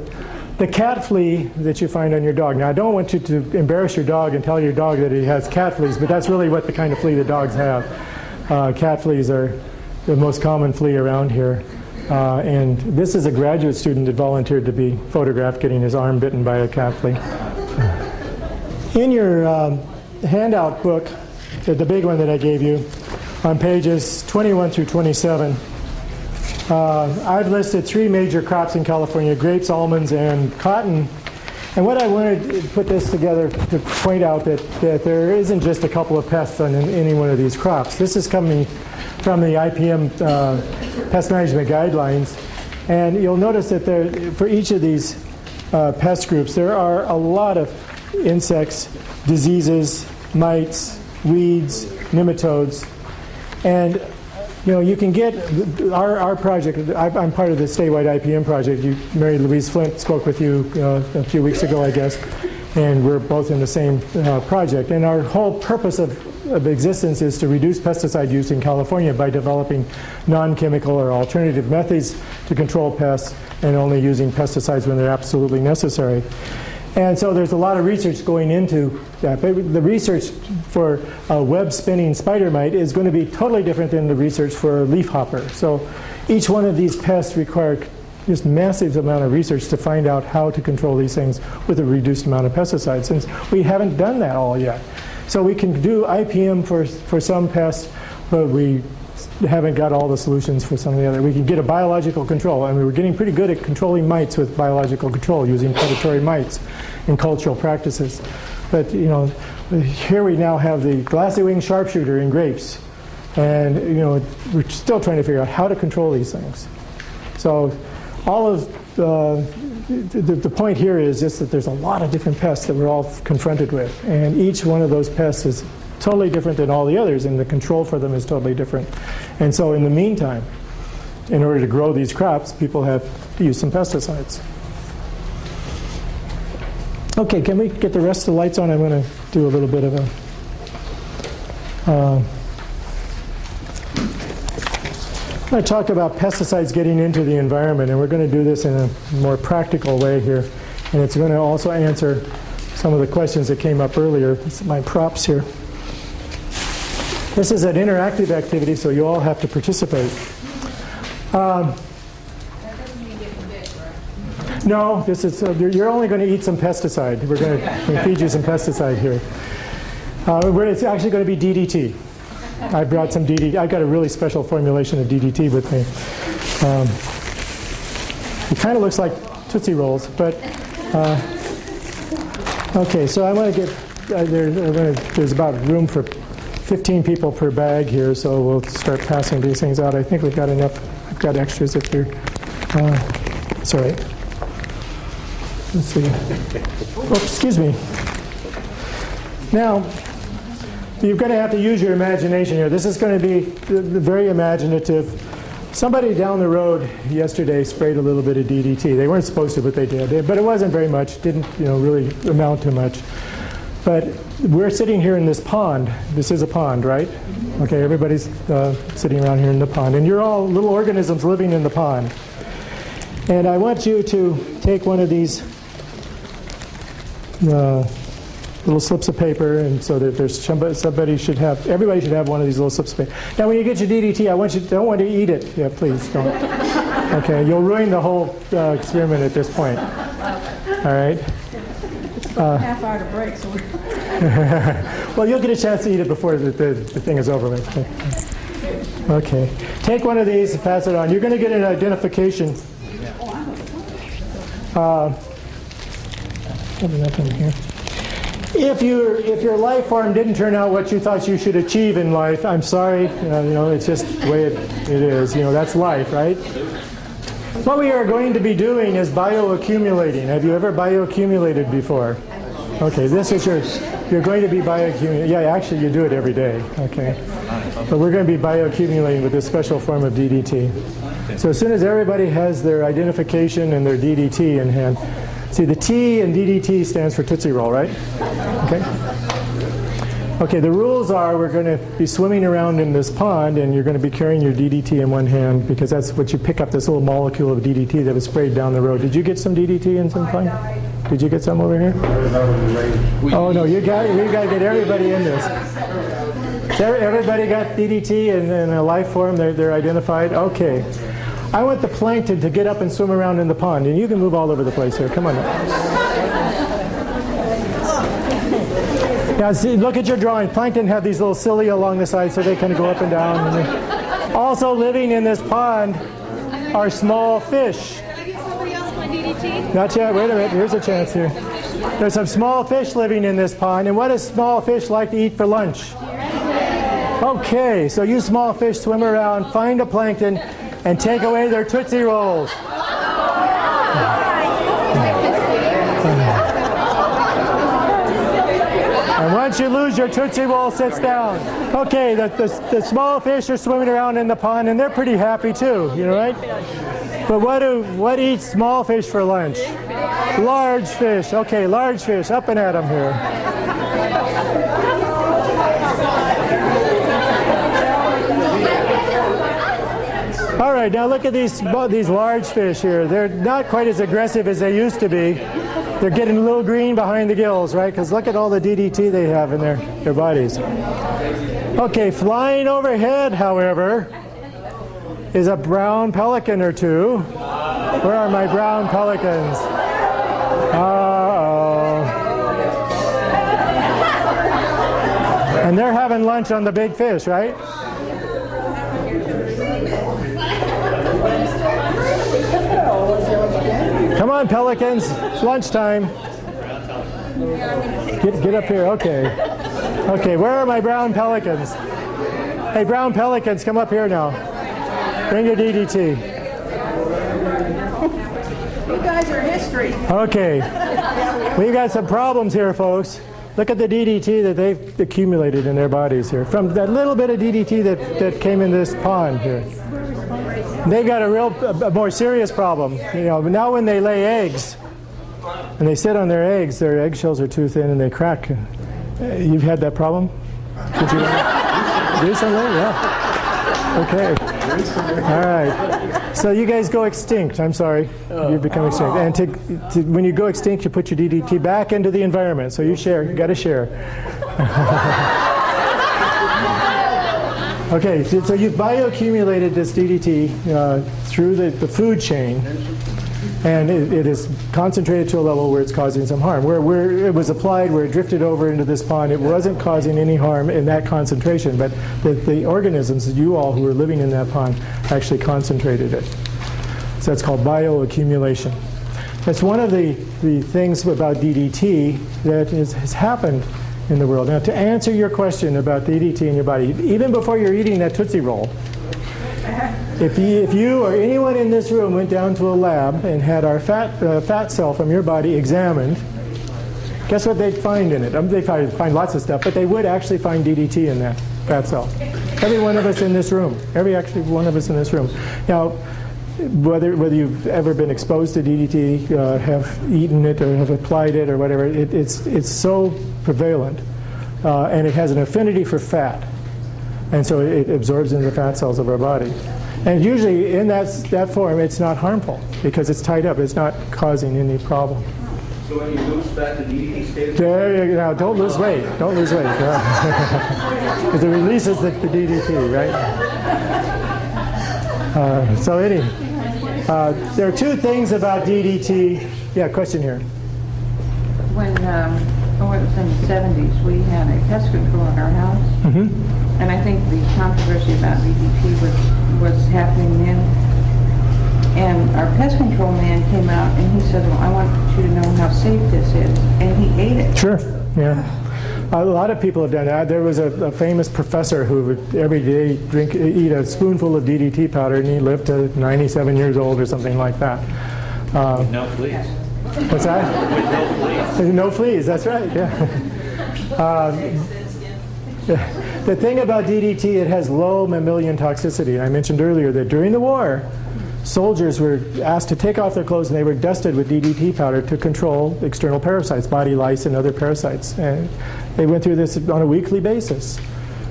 the cat flea that you find on your dog. Now, I don't want you to embarrass your dog and tell your dog that he has cat fleas, but that's really what the kind of flea that dogs have. Uh, cat fleas are the most common flea around here. Uh, and this is a graduate student that volunteered to be photographed getting his arm bitten by a cat flea. In your um, handout book, the big one that I gave you, on pages 21 through 27, uh, I've listed three major crops in California grapes, almonds, and cotton. And what I wanted to put this together to point out that, that there isn't just a couple of pests on any one of these crops. This is coming from the IPM uh, pest management guidelines. And you'll notice that there, for each of these uh, pest groups, there are a lot of insects, diseases, mites, weeds, nematodes. And you know, you can get our, our project. I, am part of the statewide IPM project. You, Mary Louise Flint spoke with you uh, a few weeks ago, I guess, and we're both in the same uh, project. And our whole purpose of, of existence is to reduce pesticide use in California by developing non-chemical or alternative methods to control pests and only using pesticides when they're absolutely necessary. And so there's a lot of research going into that. But the research for a web spinning spider mite is going to be totally different than the research for a leafhopper. So each one of these pests require just massive amount of research to find out how to control these things with a reduced amount of pesticides. Since we haven't done that all yet. So we can do IPM for, for some pests, but we haven't got all the solutions for some of the other. We can get a biological control, and we were getting pretty good at controlling mites with biological control using predatory mites in cultural practices. But you know, here we now have the glassy wing sharpshooter in grapes, and you know we're still trying to figure out how to control these things. So, all of uh, the, the, point here is just that there's a lot of different pests that we're all confronted with, and each one of those pests is totally different than all the others, and the control for them is totally different. And so, in the meantime, in order to grow these crops, people have to use some pesticides. Okay, can we get the rest of the lights on? I'm going to do a little bit of a. Uh, I'm going to talk about pesticides getting into the environment, and we're going to do this in a more practical way here. And it's going to also answer some of the questions that came up earlier. This my props here. This is an interactive activity, so you all have to participate. Um, no, this is uh, you're only going to eat some pesticide. We're going to feed you some pesticide here. Uh, it's actually going to be DDT. I brought some DDT. I've got a really special formulation of DDT with me. Um, it kind of looks like Tootsie Rolls, but uh, okay. So I want to get uh, there, gonna, there's about room for 15 people per bag here, so we'll start passing these things out. I think we've got enough. I've got extras if you're. Uh, sorry. Let's see. Oh, excuse me. Now, you're going to have to use your imagination here. This is going to be very imaginative. Somebody down the road yesterday sprayed a little bit of DDT. They weren't supposed to, but they did. But it wasn't very much. Didn't you know really amount to much. But we're sitting here in this pond. This is a pond, right? Okay, everybody's uh, sitting around here in the pond. And you're all little organisms living in the pond. And I want you to take one of these uh, little slips of paper, and so that there's somebody, somebody should have, everybody should have one of these little slips of paper. Now, when you get your DDT, I want you, don't want to eat it. Yeah, please don't. Okay, you'll ruin the whole uh, experiment at this point. All right. Uh, half hour to break, so. well, you'll get a chance to eat it before the, the, the thing is over with. Okay. Take one of these and pass it on. You're going to get an identification. Uh, here. If your if your life form didn't turn out what you thought you should achieve in life, I'm sorry. Uh, you know, it's just the way it, it is. You know, that's life, right? What we are going to be doing is bioaccumulating. Have you ever bioaccumulated before? Okay, this is your, you're going to be bioaccumulating. Yeah, actually you do it every day, okay. But we're going to be bioaccumulating with this special form of DDT. So as soon as everybody has their identification and their DDT in hand, see the T in DDT stands for Tootsie Roll, right? Okay. Okay, the rules are we're going to be swimming around in this pond and you're going to be carrying your DDT in one hand because that's what you pick up this little molecule of DDT that was sprayed down the road. Did you get some DDT in some pond? Did you get some over here? Oh no, you got you got to get everybody in this. Everybody got DDT in, in a life form. They're they're identified. Okay. I want the plankton to get up and swim around in the pond, and you can move all over the place here. Come on. Now, see, look at your drawing. Plankton have these little cilia along the side so they kind of go up and down. And also living in this pond are small fish. Not yet. Wait a minute. Here's a chance here. There's some small fish living in this pond. And what does small fish like to eat for lunch? Okay, so you small fish swim around, find a plankton, and take away their Tootsie Rolls. Once you lose your Tootsie Roll, sits down. Okay, the, the, the, small fish are swimming around in the pond, and they're pretty happy too, you know, right? But what do what eats small fish for lunch? Large fish. Okay, large fish. Up and at them here. All right, now look at these these large fish here. They're not quite as aggressive as they used to be. They're getting a little green behind the gills, right? Because look at all the DDT they have in their, their bodies. Okay, flying overhead, however, is a brown pelican or two. Where are my brown pelicans? Uh-oh. And they're having lunch on the big fish, right? Come on, pelicans. It's lunchtime. Get, get up here. Okay. Okay, where are my brown pelicans? Hey, brown pelicans, come up here now. Bring your DDT. You guys are history. Okay. We've got some problems here, folks. Look at the DDT that they've accumulated in their bodies here. From that little bit of DDT that, that came in this pond here. They've got a real, a more serious problem. You know, now when they lay eggs, and they sit on their eggs, their eggshells are too thin and they crack. Uh, you've had that problem? Did you? Recently? Yeah. Okay. All right. So you guys go extinct. I'm sorry. You become extinct. And to, to, when you go extinct, you put your DDT back into the environment. So you share. You got to share. Okay, so, you've bioaccumulated this DDT uh, through the, the food chain, and it, it is concentrated to a level where it's causing some harm. Where, where it was applied, where it drifted over into this pond, it wasn't causing any harm in that concentration, but the, the organisms, you all who are living in that pond, actually concentrated it. So that's called bioaccumulation. That's one of the, the things about DDT that is, has happened in the world. Now, to answer your question about the DDT in your body, even before you're eating that Tootsie Roll, if you, if you or anyone in this room went down to a lab and had our fat, uh, fat cell from your body examined, guess what they'd find in it? Um, they'd find, find lots of stuff, but they would actually find DDT in that fat cell. Every one of us in this room, every actually one of us in this room. Now, whether whether you've ever been exposed to DDT, uh, have eaten it, or have applied it, or whatever, it, it's it's so prevalent, uh, and it has an affinity for fat, and so it absorbs into the fat cells of our body. And usually, in that that form, it's not harmful because it's tied up. It's not causing any problem. So when you lose fat, the DDT stays? There you go. Don't lose weight. Don't lose weight. Because it releases the, the DDT, right? Uh, so anyway, uh, there are two things about DDT. Yeah, question here. When, um, oh, it was in the 70s, we had a pest control in our house. Mm-hmm. And I think the controversy about DDT was, was happening then. And our pest control man came out and he said, well, I want you to know how safe this is. And he ate it. Sure. Yeah. A lot of people have done that. There was a, a famous professor who would every day drink, eat a spoonful of DDT powder, and he lived to 97 years old or something like that. Uh, No fleas. what's that? With no fleas. No fleas. That's right. Yeah. Um, the thing about DDT, it has low mammalian toxicity. I mentioned earlier that during the war, soldiers were asked to take off their clothes and they were dusted with DDT powder to control external parasites, body lice and other parasites. And they went through this on a weekly basis.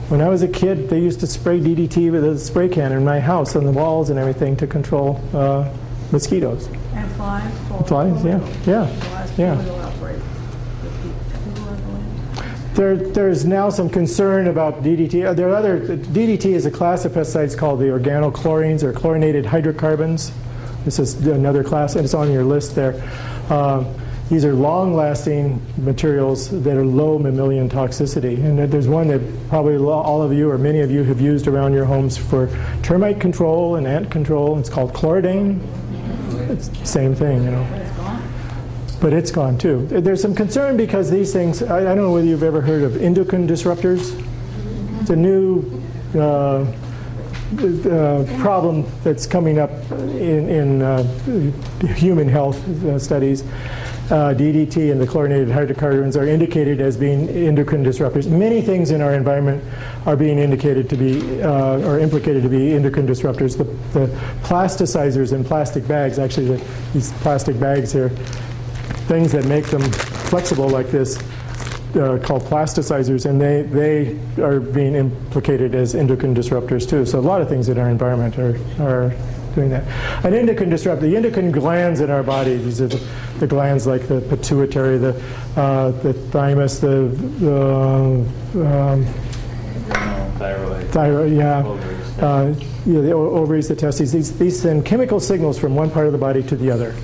When I was a kid, they used to spray DDT with a spray can in my house on the walls and everything to control uh, mosquitoes. And flies. Flies, yeah, yeah, yeah. There, there's now some concern about DDT. Uh, There are other DDT is a class of pesticides called the organochlorines or chlorinated hydrocarbons. This is another class, and it's on your list there. Um, these are long-lasting materials that are low mammalian toxicity, and there's one that probably all of you or many of you have used around your homes for termite control and ant control. It's called chlordane. It's same thing, you know but it's gone too. There's some concern because these things, I, I don't know whether you've ever heard of endocrine disruptors. It's a new uh, uh, problem that's coming up in, in uh, human health uh, studies. Uh, DDT and the chlorinated hydrocarbons are indicated as being endocrine disruptors. Many things in our environment are being indicated to be, uh, or implicated to be endocrine disruptors. The, the plasticizers in plastic bags, actually, the, these plastic bags here, things that make them flexible like this uh, called plasticizers, and they, they are being implicated as endocrine disruptors too. So a lot of things in our environment are, are doing that. An endocrine disruptor, the endocrine glands in our body, these are the, the glands like the pituitary, the, uh, the thymus, the, the um, Thyroid. thyroid, yeah. Ovaries. Uh, the ovaries, the testes, these, these send chemical signals from one part of the body to the other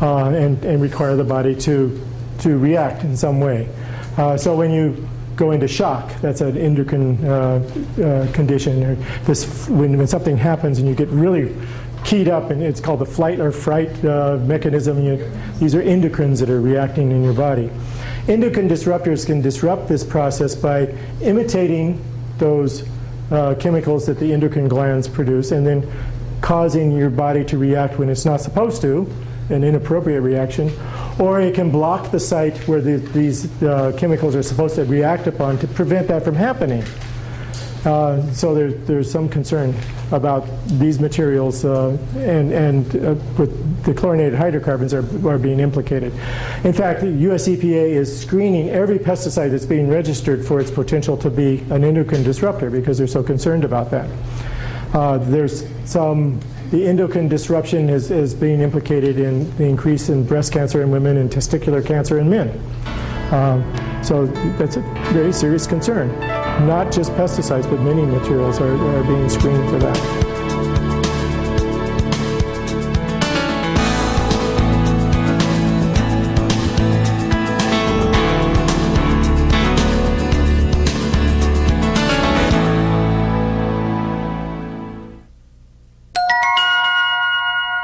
uh, and, and require the body to, to react in some way. Uh, so when you go into shock, that's an endocrine uh, uh, condition. This, when, when something happens and you get really keyed up, and it's called the flight or fright uh, mechanism. You, these are endocrines that are reacting in your body. Endocrine disruptors can disrupt this process by imitating those uh, chemicals that the endocrine glands produce and then causing your body to react when it's not supposed to, an inappropriate reaction, or it can block the site where the, these uh, chemicals are supposed to react upon to prevent that from happening. Uh, so there, there's some concern about these materials, uh, and, and uh, with the chlorinated hydrocarbons are, are being implicated. In fact, the US EPA is screening every pesticide that's being registered for its potential to be an endocrine disruptor because they're so concerned about that. Uh, there's some, the endocrine disruption is, is being implicated in the increase in breast cancer in women and testicular cancer in men. Um, so that's a very serious concern. Not just pesticides, but many materials are, are being screened for that.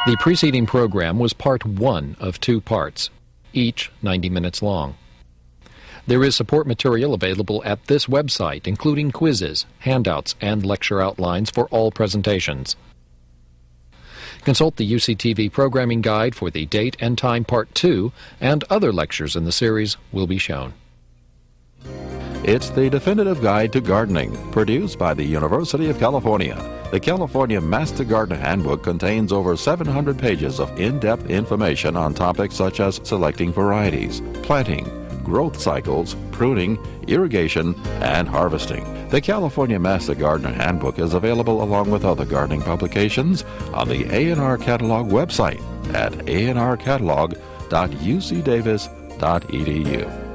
The preceding program was part one of two parts, each 90 minutes long. There is support material available at this website, including quizzes, handouts, and lecture outlines for all presentations. Consult the UCTV programming guide for the date and time part two, and other lectures in the series will be shown. It's the definitive guide to gardening, produced by the University of California. The California Master Gardener Handbook contains over 700 pages of in depth information on topics such as selecting varieties, planting, growth cycles, pruning, irrigation, and harvesting. The California Master Gardener Handbook is available along with other gardening publications on the ANR Catalog website at anrcatalog.ucdavis.edu.